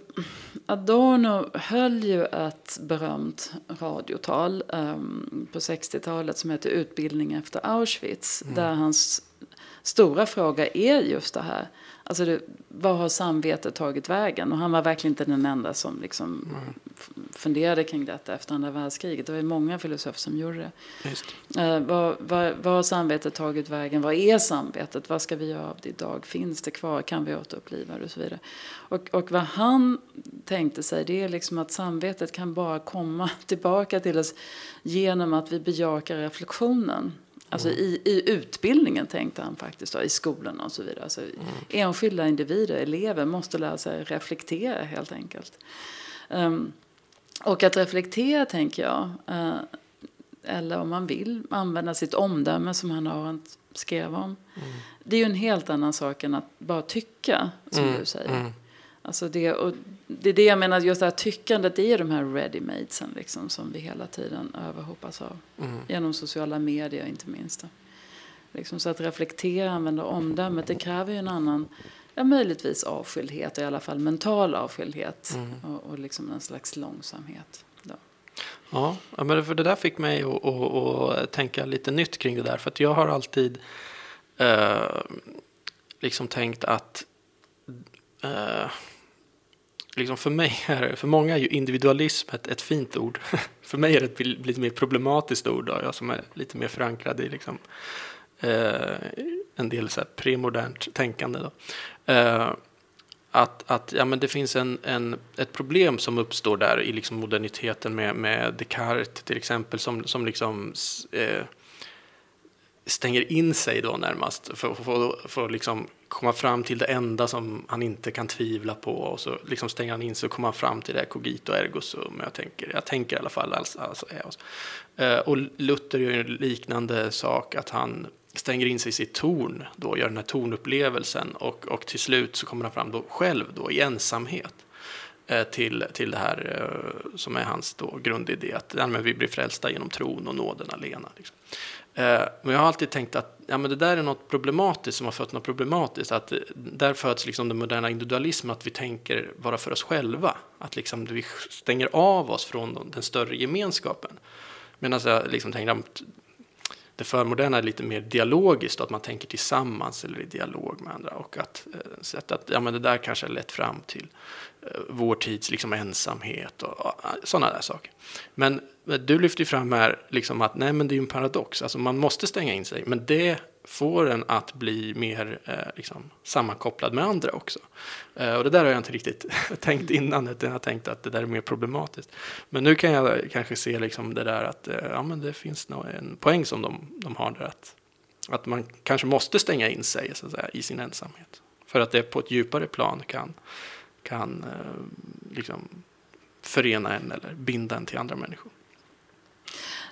Adorno höll ju ett berömt radiotal um, på 60-talet som heter Utbildning efter Auschwitz. Mm. Där hans stora fråga är just det här. Alltså det, vad har samvetet tagit vägen? Och han var verkligen inte den enda som liksom mm. funderade kring detta efter andra världskriget. Det var många filosofer som gjorde det. Uh, vad, vad, vad har samvetet tagit vägen? Vad är samvetet? Vad ska vi göra av det idag? Finns det kvar? Kan vi återuppliva det? Och så vidare. Och, och vad han tänkte sig det är liksom att samvetet kan bara komma [laughs] tillbaka till oss genom att vi bejakar reflektionen. Alltså i, i utbildningen tänkte han faktiskt, då, i skolorna och så vidare. Alltså, mm. Enskilda individer, elever, måste lära sig reflektera helt enkelt. Um, och att reflektera tänker jag, uh, eller om man vill använda sitt omdöme som han har skrev om. Mm. Det är ju en helt annan sak än att bara tycka, som mm. du säger. Mm. Alltså det, och det är det jag menar, just det här tyckandet, det är de här ready-madesen liksom, som vi hela tiden överhoppas av. Mm. Genom sociala medier inte minst. Liksom, så att reflektera, använda omdömet, det kräver ju en annan, ja möjligtvis avskildhet, i alla fall mental avskildhet. Mm. Och, och liksom en slags långsamhet. Då. Ja, ja, men för det där fick mig att, att, att tänka lite nytt kring det där. För jag har alltid eh, liksom tänkt att eh, liksom för mig är, för många är ju individualism ett, ett fint ord. [laughs] för mig är det ett lite mer problematiskt ord, då, jag som är lite mer förankrad i liksom, eh, en del så här premodernt tänkande. Då. Eh, att, att ja, men det finns en, en, ett problem som uppstår där i liksom moderniteten med, med Descartes till exempel som, som liksom eh, stänger in sig då närmast för, för, för, för att liksom komma fram till det enda som han inte kan tvivla på och så liksom stänger han in sig och kommer fram till det här cogito ergo sum. Jag tänker, jag tänker i alla fall alltså, alltså är oss. Eh, och Luther gör en liknande sak att han stänger in sig i sitt torn, då gör den här tornupplevelsen och, och till slut så kommer han fram då själv då i ensamhet eh, till, till det här eh, som är hans då grundidé, att ja, men vi blir frälsta genom tron och nåden alena. Liksom. Eh, men jag har alltid tänkt att ja, men det där är något problematiskt som har fött något problematiskt. Att eh, där föds liksom den moderna individualismen, att vi tänker bara för oss själva. Att liksom vi stänger av oss från den större gemenskapen. Medan jag liksom tänker att det förmoderna är lite mer dialogiskt, att man tänker tillsammans eller i dialog med andra. Och att, eh, att ja, men det där kanske har lett fram till Eh, vår tids liksom, ensamhet och, eh, sådana där saker. Men du lyfter ju fram här liksom att nej, men det är ju en paradox. Alltså, man måste stänga in sig, men det får en att bli mer eh, liksom, sammankopplad med andra också. Eh, och det där har jag inte riktigt [laughs] tänkt innan, utan jag har tänkt att det där är mer problematiskt. Men nu kan jag kanske se liksom det där att eh, ja, men det finns nog en poäng som de, de har där, att, att man kanske måste stänga in sig så att säga, i sin ensamhet. För att det på ett djupare plan kan, kan eh, liksom, förena en eller binda en till andra människor.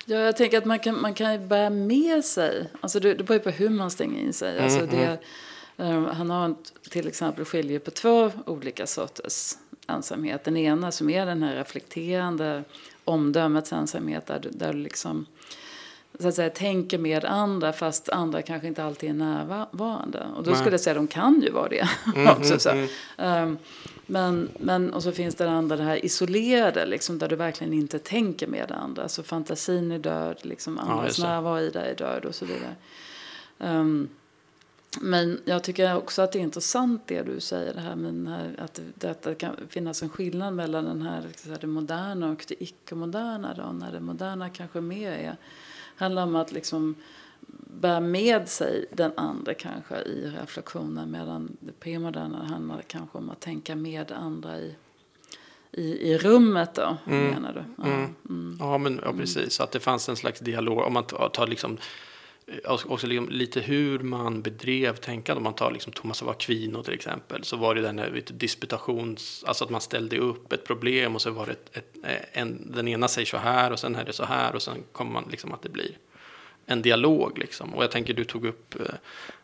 Ja, jag tänker att man kan, man kan bära med sig, alltså det, det beror på hur man stänger in sig. Alltså mm, det, um, han har till exempel skiljer på två olika sorters ensamhet. Den ena som är den här reflekterande omdömets ensamhet där, där du liksom så att säga, tänker med andra fast andra kanske inte alltid är närvarande. Och då Nej. skulle jag säga att de kan ju vara det mm, [laughs] också. Så. Mm, um, men, men, och så finns det andra, det här isolerade, liksom, där du verkligen inte tänker med det andra. Så fantasin är död, liksom, andras ja, närvaro i dig är död och så vidare. Um, men jag tycker också att det är intressant det du säger, det här med här, att det kan finnas en skillnad mellan den här, det moderna och det icke-moderna. Då, när det moderna kanske mer är, handlar om att liksom bära med sig den andra kanske i reflektionen medan det premoderna handlar kanske om att tänka med andra i, i, i rummet då, mm. menar du? Ja, mm. Mm. ja men ja, precis. Att det fanns en slags dialog. Om man tar liksom eh, också liksom lite hur man bedrev tänkande. Om man tar liksom Thomas av Aquino till exempel. Så var det den här disputations, alltså att man ställde upp ett problem och så var det ett, ett, en, den ena säger så här och sen är det så här och sen kommer man liksom att det blir en dialog. Liksom. Och jag tänker du tog upp eh,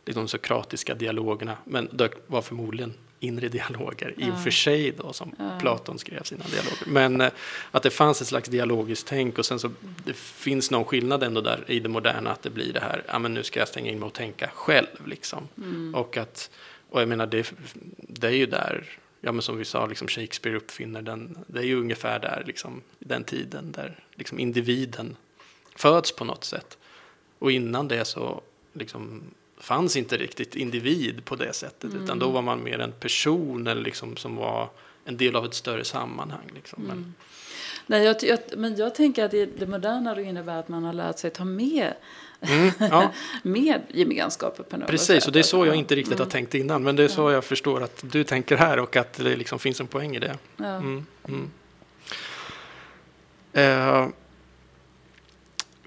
liksom, sokratiska dialogerna, men det var förmodligen inre dialoger ja. i och för sig då som ja. Platon skrev sina dialoger. Men eh, att det fanns ett slags dialogiskt tänk och sen så det finns någon skillnad ändå där i det moderna att det blir det här, ja men nu ska jag stänga in mig och tänka själv liksom. Mm. Och att, och jag menar det, det är ju där, ja men som vi sa, liksom Shakespeare uppfinner den, det är ju ungefär där liksom, den tiden där liksom individen föds på något sätt. Och innan det så liksom fanns inte riktigt individ på det sättet, mm. utan då var man mer en person eller liksom som var en del av ett större sammanhang. Liksom. Mm. Men, Nej, jag, jag, men jag tänker att det, det moderna då innebär att man har lärt sig ta med Mm, ja. [laughs] med gemenskapen på något Precis, sätt. och det är så jag inte riktigt mm. har tänkt innan. Men det är så jag förstår att du tänker här och att det liksom finns en poäng i det. Ja. Mm, mm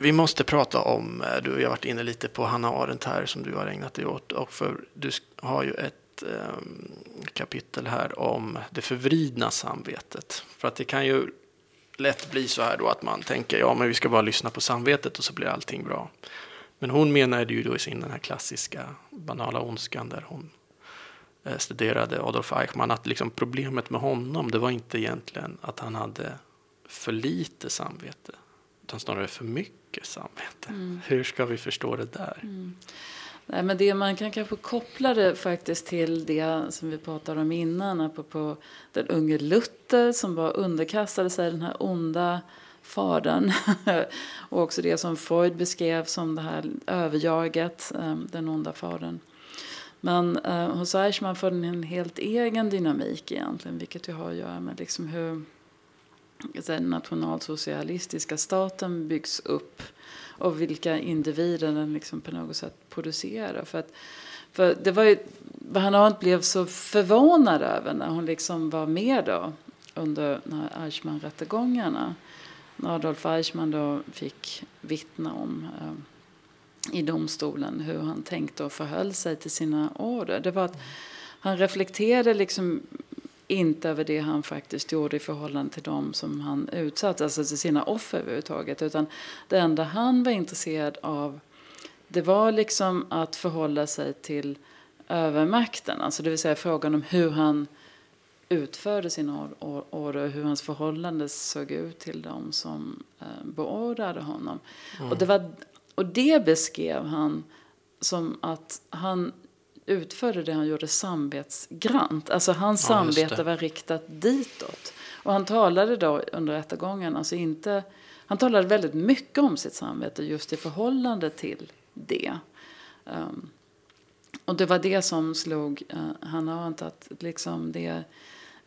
vi måste prata om, eh, du har varit inne lite på Hanna Arendt här som du har ägnat dig åt. Och för du har ju ett um, kapitel här om det förvridna samvetet. För att det kan ju lätt bli så här då att man tänker ja men vi ska bara lyssna på samvetet och så blir allting bra. Men hon menade ju då i sin den här klassiska banala ondskan där hon eh, studerade Adolf Eichmann att liksom problemet med honom det var inte egentligen att han hade för lite samvete utan snarare för mycket samvete. Mm. Hur ska vi förstå det där? Nej, men det man kan kanske koppla det faktiskt till det som vi pratade om innan, apropå den unge Luther som var underkastade sig den här onda fadern. [laughs] och också det som Freud beskrev som det här överjaget, eh, den onda fadern. Men eh, hos Eichmann får den en helt egen dynamik egentligen, vilket ju har att göra med liksom hur den nationalsocialistiska staten byggs upp och vilka individer den liksom på något sätt producerar. För, att, för det var ju vad han Arendt blev så förvånad över när hon liksom var med då under Eichmann-rättegångarna. När Adolf Eichmann då fick vittna om eh, i domstolen hur han tänkte och förhöll sig till sina order. Det var att han reflekterade liksom inte över det han faktiskt gjorde i förhållande till dem som han utsatte, alltså till sina offer överhuvudtaget. Utan det enda han var intresserad av det var liksom att förhålla sig till övermakten. Alltså det vill säga frågan om hur han utförde sina order och hur hans förhållande såg ut till dem som eh, beordrade honom. Mm. Och, det var, och det beskrev han som att han utförde det han gjorde samvetsgrant. Alltså hans ja, samvete var riktat ditåt. Och han talade då under rättegången, alltså inte, han talade väldigt mycket om sitt samvete just i förhållande till det. Um, och det var det som slog uh, Hanna Arendt att liksom det,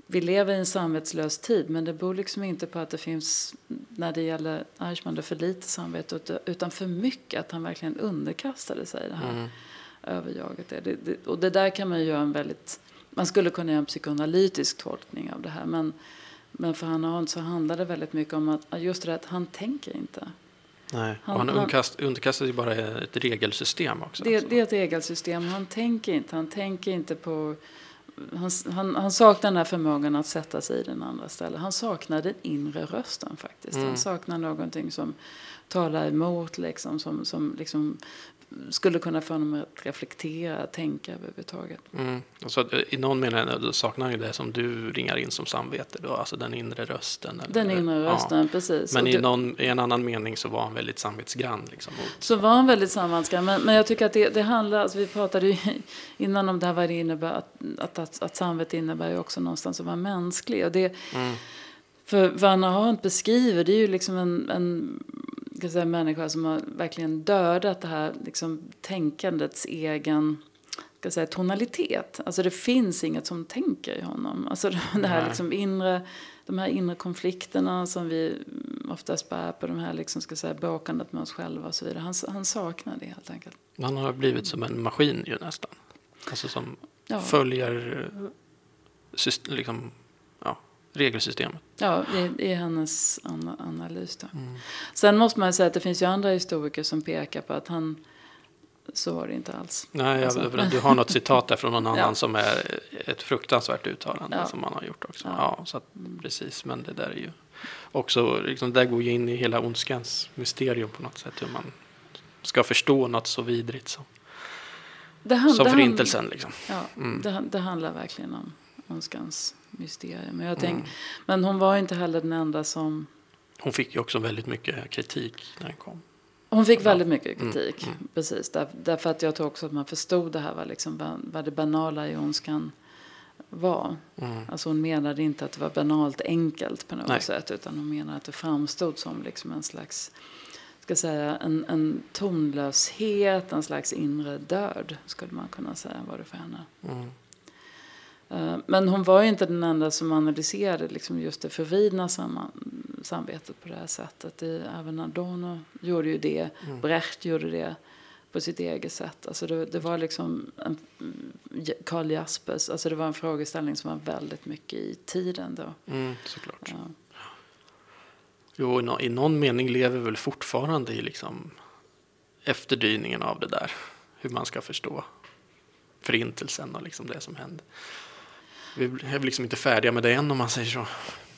vi lever i en samvetslös tid men det beror liksom inte på att det finns, när det gäller Eichmann, för lite samvete utan för mycket, att han verkligen underkastade sig det här. Mm överjaget är. Det, det, och det där kan man göra en väldigt, man skulle kunna göra en psykoanalytisk tolkning av det här. Men, men för Hanna Arendt så handlar det väldigt mycket om att just det att han tänker inte. Nej, han, han underkast, underkastar sig bara ett regelsystem också. Det, alltså. det, är ett regelsystem. Han tänker inte. Han tänker inte på... Han, han, han saknar den här förmågan att sätta sig i den andra stället. Han saknar den inre rösten faktiskt. Mm. Han saknar någonting som talar emot, liksom, som, som liksom skulle kunna få honom att reflektera, tänka överhuvudtaget. Mm. Så I någon mening saknar ju det som du ringar in som samvete, då, alltså den inre rösten. Eller, den inre rösten, ja. precis. Men i, du, någon, i, en annan mening så var han väldigt samvetsgrann. Liksom, så var han väldigt samvetsgrann, men, men jag tycker att det, det handlar, alltså vi pratade ju [laughs] innan om det här vad det innebär, att, att, att, att samvete innebär ju också någonstans att vara mänsklig. Och det, mm. För vad Anna Arendt beskriver, det är ju liksom en, en ska säga, människa som har verkligen dödat det här liksom, tänkandets egen ska säga, tonalitet. Alltså det finns inget som tänker i honom. Alltså [laughs] det här liksom inre, de här inre konflikterna som vi oftast bär på, de här liksom, ska säga, bråkandet med oss själva och så vidare. Han, han saknar det helt enkelt. Han har blivit som en maskin ju nästan. Alltså som ja. följer liksom, regelsystemet. Ja, det är hennes analys. Då. Mm. Sen måste man säga att det finns ju andra historiker som pekar på att han så var det inte alls. Nej, alltså. du har något citat där från någon [laughs] annan ja. som är ett fruktansvärt uttalande ja. som man har gjort också. Ja, ja så att, mm. precis, men det där är ju också, liksom, det där går ju in i hela ondskans mysterium på något sätt, hur man ska förstå något så vidrigt som, det som förintelsen. Liksom. Ja, mm. det, det handlar verkligen om ondskans mysterium. Men, jag tänk, mm. men hon var inte heller den enda som... Hon fick ju också väldigt mycket kritik när den kom. Hon fick väldigt mycket mm, kritik, mm. Mm. precis. Där, därför att jag tror också att man förstod det här, vad, liksom, vad det banala i ondskan var. Mm. Alltså hon menade inte att det var banalt enkelt på något Nej. sätt, utan hon menade att det framstod som liksom en slags ska säga, en, en tonlöshet, en slags inre död, skulle man kunna säga var det för henne. Mm. Eh, men hon var ju inte den enda som analyserade liksom just det förvridna samvetet på det här sättet. Även Adorno gjorde ju det, mm. Brecht gjorde det på sitt eget sätt. Alltså det, det var liksom en, Karl Jaspers, alltså det var en frågeställning som var väldigt mycket i tiden då. Mm, såklart. Ja. Jo, i någon mening lever väl fortfarande i liksom efterdyningen av det där. Hur man ska förstå förintelsen och liksom det som hände. Vi är liksom inte färdiga med det än om man säger så.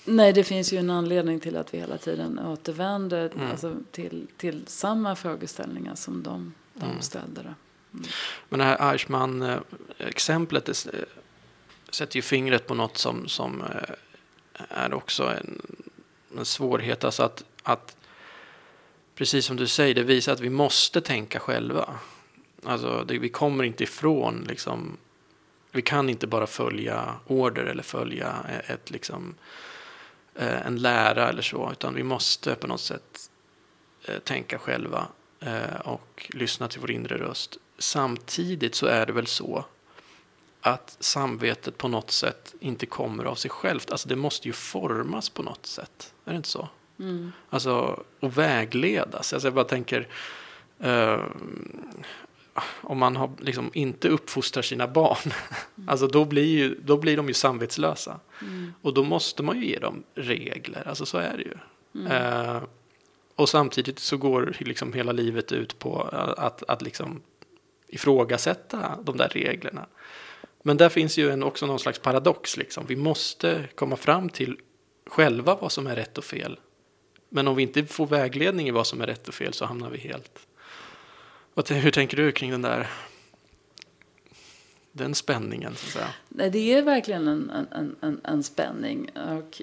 Nej, det finns ju en anledning till att vi hela tiden återvänder mm. alltså, till, till samma frågeställningar som de, de mm. ställde. Mm. Men det här Eichmann-exemplet, sätter ju fingret på något som, som eh, är också en, en svårighet. Alltså att, att, precis som du säger, det visar att vi måste tänka själva. Alltså, det, vi kommer inte ifrån, liksom, vi kan inte bara följa order eller följa ett, liksom, eh, en lära eller så, utan vi måste på något sätt eh, tänka själva och lyssna till vår inre röst. Samtidigt så är det väl så att samvetet på något sätt inte kommer av sig självt. Alltså det måste ju formas på något sätt. Är det inte så? Mm. Alltså, och vägledas. Alltså jag bara tänker, uh, om man har, liksom, inte uppfostrar sina barn, mm. alltså då blir, ju, då blir de ju samvetslösa. Mm. Och då måste man ju ge dem regler, alltså så är det ju. Uh, och samtidigt så går liksom hela livet ut på att, att liksom ifrågasätta de där reglerna. Men där finns ju en, också någon slags paradox. Liksom. Vi måste komma fram till själva vad som är rätt och fel. Men om vi inte får vägledning i vad som är rätt och fel så hamnar vi helt... Hur tänker du kring den där den spänningen? Så att säga? Nej, det är verkligen en, en, en, en spänning. Och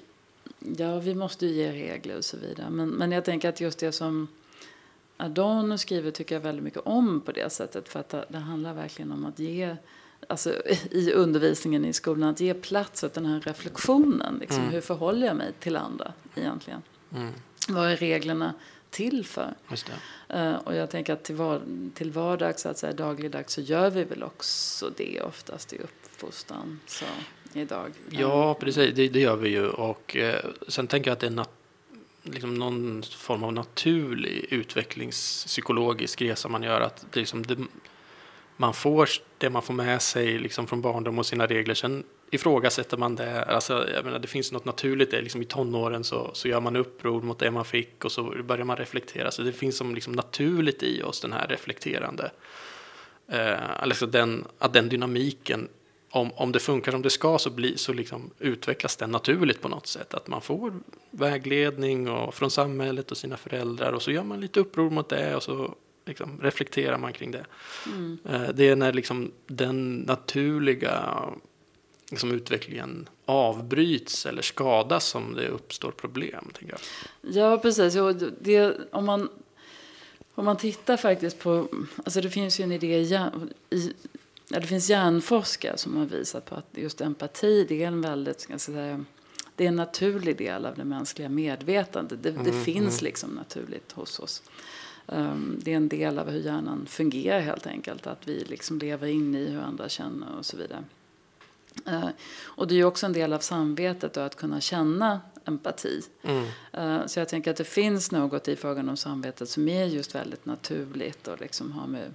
ja, vi måste ju ge regler och så vidare. Men, men jag tänker att just det som Adorno skriver tycker jag väldigt mycket om på det sättet. För att det handlar verkligen om att ge alltså, i undervisningen i skolan, att ge plats åt den här reflektionen. Liksom, mm. Hur förhåller jag mig till andra egentligen? Mm. Vad är reglerna till för? Uh, och jag tänker att till, var, till vardags, att säga, dagligdags, så gör vi väl också det oftast i uppfostran. Så, idag. Ja, precis. Det, det, gör vi ju. Och eh, sen tänker jag att det är nat liksom någon form av naturlig utvecklingspsykologisk resa man gör. Att det, liksom, det, man får det man får med sig liksom från barndom och sina regler. Sen ifrågasätter man det. Alltså, jag menar, det finns något naturligt där. Liksom I tonåren så, så gör man uppror mot det man fick och så börjar man reflektera. Så det finns som liksom naturligt i oss den här reflekterande. Eh, alltså den, att den dynamiken, om, om det funkar som det ska så, bli, så liksom utvecklas den naturligt på något sätt. Att man får vägledning och, från samhället och sina föräldrar och så gör man lite uppror mot det och så liksom, reflekterar man kring det. Mm. Eh, det är när liksom, den naturliga liksom, utvecklingen avbryts eller skadas som det uppstår problem. Tänker jag. Ja, precis. Det, om, man, om man tittar faktiskt på... Alltså det finns ju en idé i, i ja, det finns hjärnforskare som har visat på att just empati det är en väldigt, ska säga, det är en naturlig del av det mänskliga medvetandet. Det, mm, det finns mm. liksom naturligt hos oss. Um, det är en del av hur hjärnan fungerar helt enkelt. Att vi liksom lever in i hur andra känner och så vidare. Uh, och det är ju också en del av samvetet då, att kunna känna empati. Mm. Uh, så jag tänker att det finns något i frågan om samvetet som är just väldigt naturligt och liksom har med,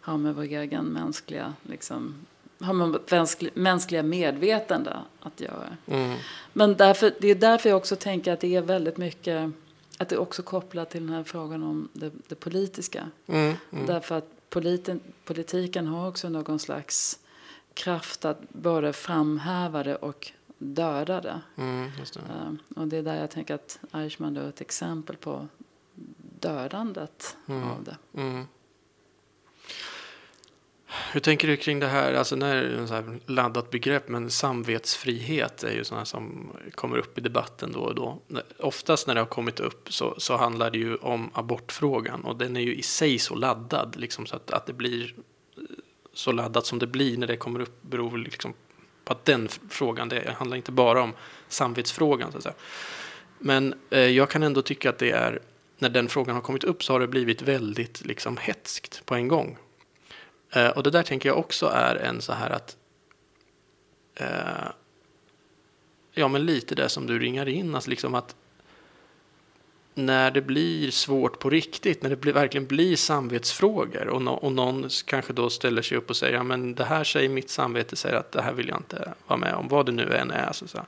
har med vår egen mänskliga liksom, har med mänskliga medvetande att göra. Mm. Men därför, det är därför jag också tänker att det är väldigt mycket att det också kopplar till den här frågan om det, det politiska. Mm, mm. Därför att politen, politiken har också någon slags kraft att både framhäva det och döda det. Mm, det. Uh, och det är där jag tänker att Eichmann är ett exempel på dödandet mm. av det. Mm. Hur tänker du kring det här? Alltså när det är ett laddat begrepp, men samvetsfrihet är ju sådana som kommer upp i debatten då och då. Oftast när det har kommit upp så, så handlar det ju om abortfrågan och den är ju i sig så laddad, liksom, så att, att det blir så laddat som det blir när det kommer upp beror liksom på att den frågan, det handlar inte bara om samvetsfrågan. Så att säga. Men eh, jag kan ändå tycka att det är, när den frågan har kommit upp så har det blivit väldigt liksom hetskt på en gång. Eh, och det där tänker jag också är en så här att eh, ja men lite det som du ringar in, alltså liksom att när det blir svårt på riktigt, när det blir, verkligen blir samvetsfrågor och, no, och någon kanske då ställer sig upp och säger ja men det här säger mitt samvete säger att det här vill jag inte vara med om, vad det nu än är. Så, så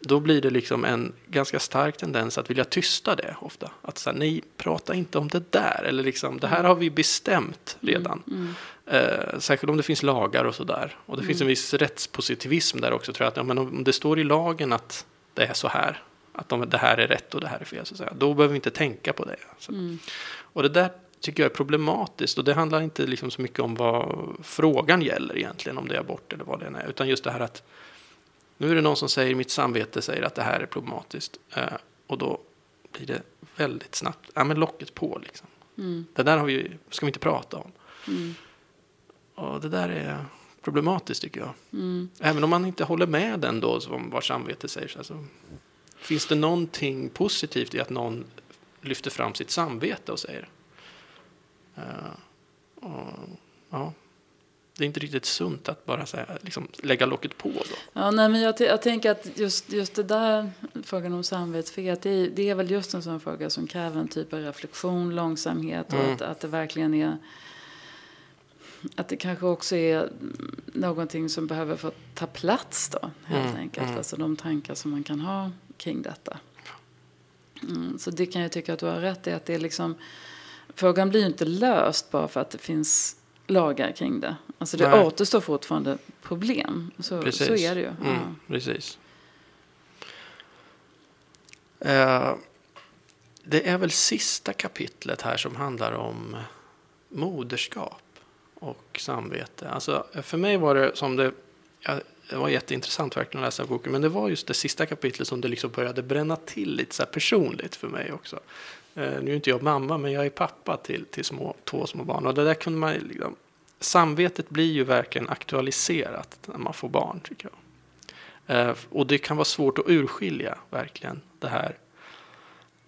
då blir det liksom en ganska stark tendens att vilja tysta det ofta. Att säga nej, prata inte om det där. Eller liksom, det här har vi bestämt mm, redan. Mm, mm. Eh, särskilt om det finns lagar och sådär. Och det mm. finns en viss rättspositivism där också. Tror jag. Att, ja, men om det står i lagen att det är så här. Att de, det här är rätt och det här är fel. Så att säga, då behöver vi inte tänka på det. Mm. Och det där tycker jag är problematiskt. Och det handlar inte liksom så mycket om vad frågan gäller egentligen, om det är abort eller vad det är. Utan just det här att nu är det någon som säger, mitt samvete säger att det här är problematiskt. Eh, och då blir det väldigt snabbt, ja men locket på liksom. Mm. Det där har vi, ska vi inte prata om. Mm. Och det där är problematiskt tycker jag. Mm. Även om man inte håller med den då, om vad samvetet säger. Så alltså, finns det någonting positivt i att någon lyfter fram sitt samvete och säger uh, och, ja, det är inte riktigt sunt att bara säga, liksom, lägga locket på. Då. Ja, nej, men jag, jag tänker att just, just det där, frågan om samvetsfrihet, det det är väl just en sån fråga som kräver en typ av reflektion, långsamhet och Mm. att, att det verkligen är att det kanske också är någonting som behöver få ta plats då, helt Mm, enkelt. mm. Alltså de tankar som man kan ha kring detta. Mm, så det kan jag tycka att du har rätt i, att det är liksom, frågan blir ju inte löst bara för att det finns lagar kring det. Alltså det Nej. återstår fortfarande problem. Så, Precis. så är det ju. Mm, Ja. Precis. Eh, det är väl sista kapitlet här som handlar om moderskap och samvete. Alltså, för mig var det som det, ja, det var jätteintressant verkligen att läsa boken, men det var just det sista kapitlet som det liksom började bränna till lite så här personligt för mig också. Eh, nu är inte jag mamma, men jag är pappa till, till små, två små barn. Och det där kunde man liksom, samvetet blir ju verkligen aktualiserat när man får barn, tycker jag. Eh, och det kan vara svårt att urskilja, verkligen, det här.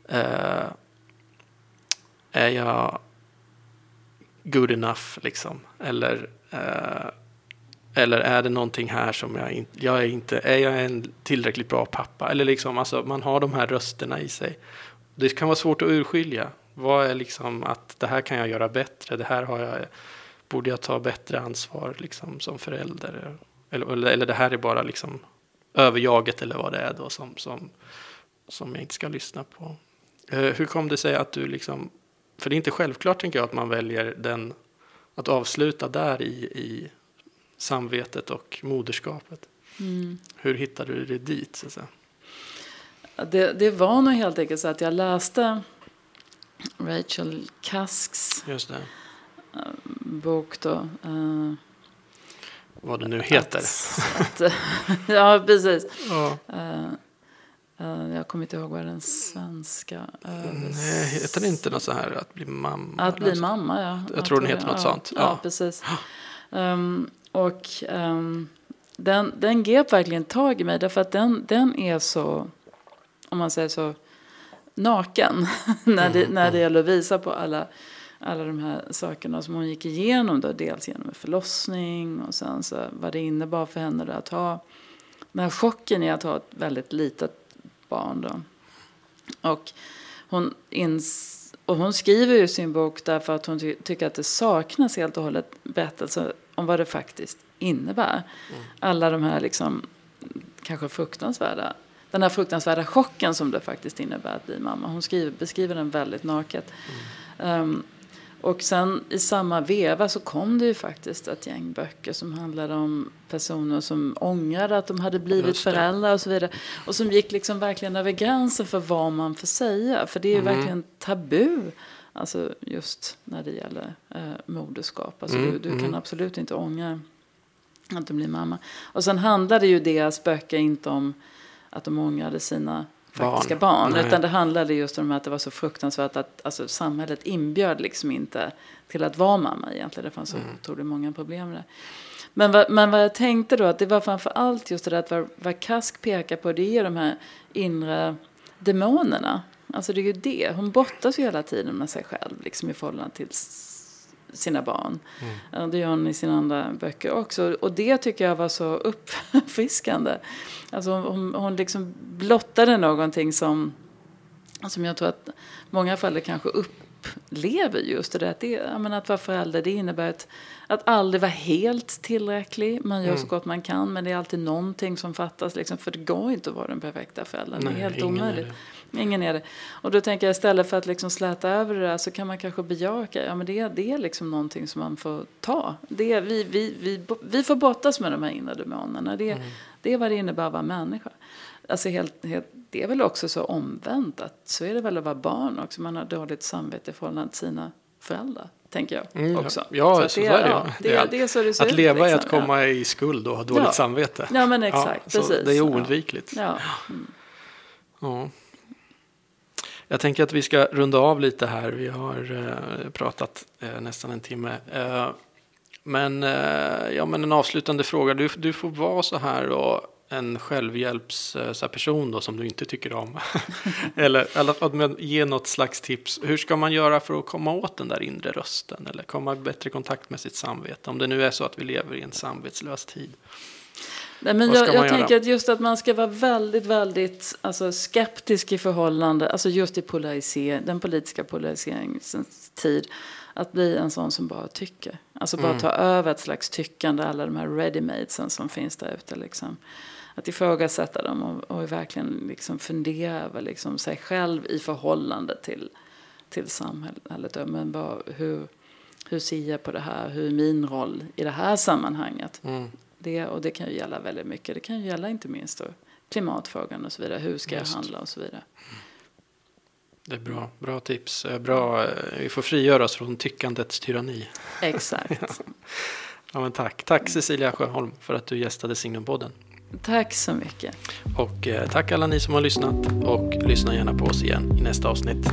Eh, är jag good enough, liksom? Eller, eh, eller är det någonting här som jag inte... Jag är, inte, är jag en tillräckligt bra pappa? Eller liksom, alltså, man har de här rösterna i sig. Det kan vara svårt att urskilja. Vad är liksom att det här kan jag göra bättre? Det här har jag, borde jag ta bättre ansvar liksom, som förälder? Eller, eller, eller det här är bara liksom överjaget eller vad det är då som, som, som jag inte ska lyssna på. Eh, hur kom det sig att du liksom, för det är inte självklart tänker jag att man väljer den, att avsluta där i, i samvetet och moderskapet. Mm. Hur hittade du det dit? Så? Det, det var nog helt enkelt så att jag läste Rachel Kasks det, bok då. eh, vad det nu heter. Att, att, [laughs] ja, precis. Ja. Eh, eh, jag kommer inte ihåg vad den svenska övers... Nej, heter det inte något så här att bli mamma? Att bli mamma, ja. Jag tror den heter något ja, sånt, Ja, ja. precis. [gasps] Ehm, och um, den, den grep verkligen tag i mig därför att den, den är så, om man säger så, naken [laughs] när, det, när det gäller att visa på alla, alla de här sakerna som hon gick igenom. Då, dels genom en förlossning och sen så vad det innebar för henne då att ha den här chocken i att ha ett väldigt litet barn. Då. Och hon, ins, och hon skriver ju sin bok därför att hon ty tycker att det saknas helt och hållet berättelser om vad det faktiskt innebär. Alla de här liksom, kanske fruktansvärda, den här fruktansvärda chocken som det faktiskt innebär att bli mamma. Hon skriver, beskriver den väldigt naket. Um, och sen i samma veva så kom det ju faktiskt ett gäng böcker som handlade om personer som ångrade att de hade blivit föräldrar och så vidare. Och som gick liksom verkligen över gränsen för vad man får säga. För det är ju Mm. verkligen tabu. Alltså just när det gäller eh, moderskap. Alltså Mm, du, du kan mm. absolut inte ångra att du blir mamma. Och sen handlade ju deras böcker inte om att de ångrade sina faktiska barn. Nej. utan det handlade just om att det var så fruktansvärt att alltså, samhället inbjöd liksom inte till att vara mamma egentligen. Det fanns så Mm. otroligt många problem med det. Men vad, men vad jag tänkte då, att det var framför allt just det där att vad, vad Kask pekar på, det är de här inre demonerna. Alltså det är ju det, hon brottas ju hela tiden med sig själv liksom i förhållande till sina barn. Ja, Det gör hon i sina andra böcker också. Och det tycker jag var så uppfriskande. Alltså hon, hon, liksom blottade någonting som, som jag tror att många föräldrar kanske upplever just det där. Att, det, jag att vara förälder det innebär att, att aldrig vara helt tillräcklig. Man gör så gott man kan men det är alltid någonting som fattas. Liksom, för det går inte att vara den perfekta föräldern. det är Nej, helt ingen är omöjligt. Ingen är det. Och då tänker jag istället för att liksom släta över det där så kan man kanske bejaka, ja men det, det är liksom någonting som man får ta. Det, är- vi, vi, vi, vi får brottas med de här inre demonerna. Det, det är vad det innebär att vara människa. Alltså helt, helt, det är väl också så omvänt att så är det väl att vara barn också. Man har dåligt samvete i förhållande till sina föräldrar, tänker jag Mm, också. Ja, så, så är det ja, Det det, är är, det är så det ser Att ut, leva är liksom. att komma i skuld och ha dåligt Ja. samvete. Ja, ja men exakt, så precis. Det är ja. oundvikligt. Ja. Ja. Jag tänker att vi ska runda av lite här. Vi har eh, pratat eh, nästan en timme. Eh, men, eh, ja, men en avslutande fråga. Du, du får vara så här då, en självhjälpsperson eh, då som du inte tycker om. [laughs] eller eller att ge något slags tips. Hur ska man göra för att komma åt den där inre rösten? Eller komma i bättre kontakt med sitt samvete? Om det nu är så att vi lever i en samvetslös tid. Nej, men jag, jag tänker att just att man ska vara väldigt, väldigt alltså, skeptisk i förhållande, alltså just i polariser, den politiska polariseringens tid, att bli en sån som bara tycker. Alltså bara Mm. ta över ett slags tyckande, alla de här readymadesen som finns där ute. Liksom. Att ifrågasätta dem och, och verkligen liksom fundera över liksom sig själv i förhållande till, till samhället. Men bara, hur, hur ser jag på det här? Hur är min roll i det här sammanhanget? Mm. Det, och det kan ju gälla väldigt mycket. Det kan ju gälla inte minst då klimatfrågan och så vidare. Hur ska Just. jag handla och så vidare. Det är bra, bra tips. Eh, Bra, eh, vi får frigöra oss från tyckandets tyranni. Exakt. [laughs] Ja, men tack. tack Cecilia Sjöholm för att du gästade Signumpodden. Tack så mycket. Och eh, tack alla ni som har lyssnat och lyssna gärna på oss igen i nästa avsnitt.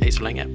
Hej så länge.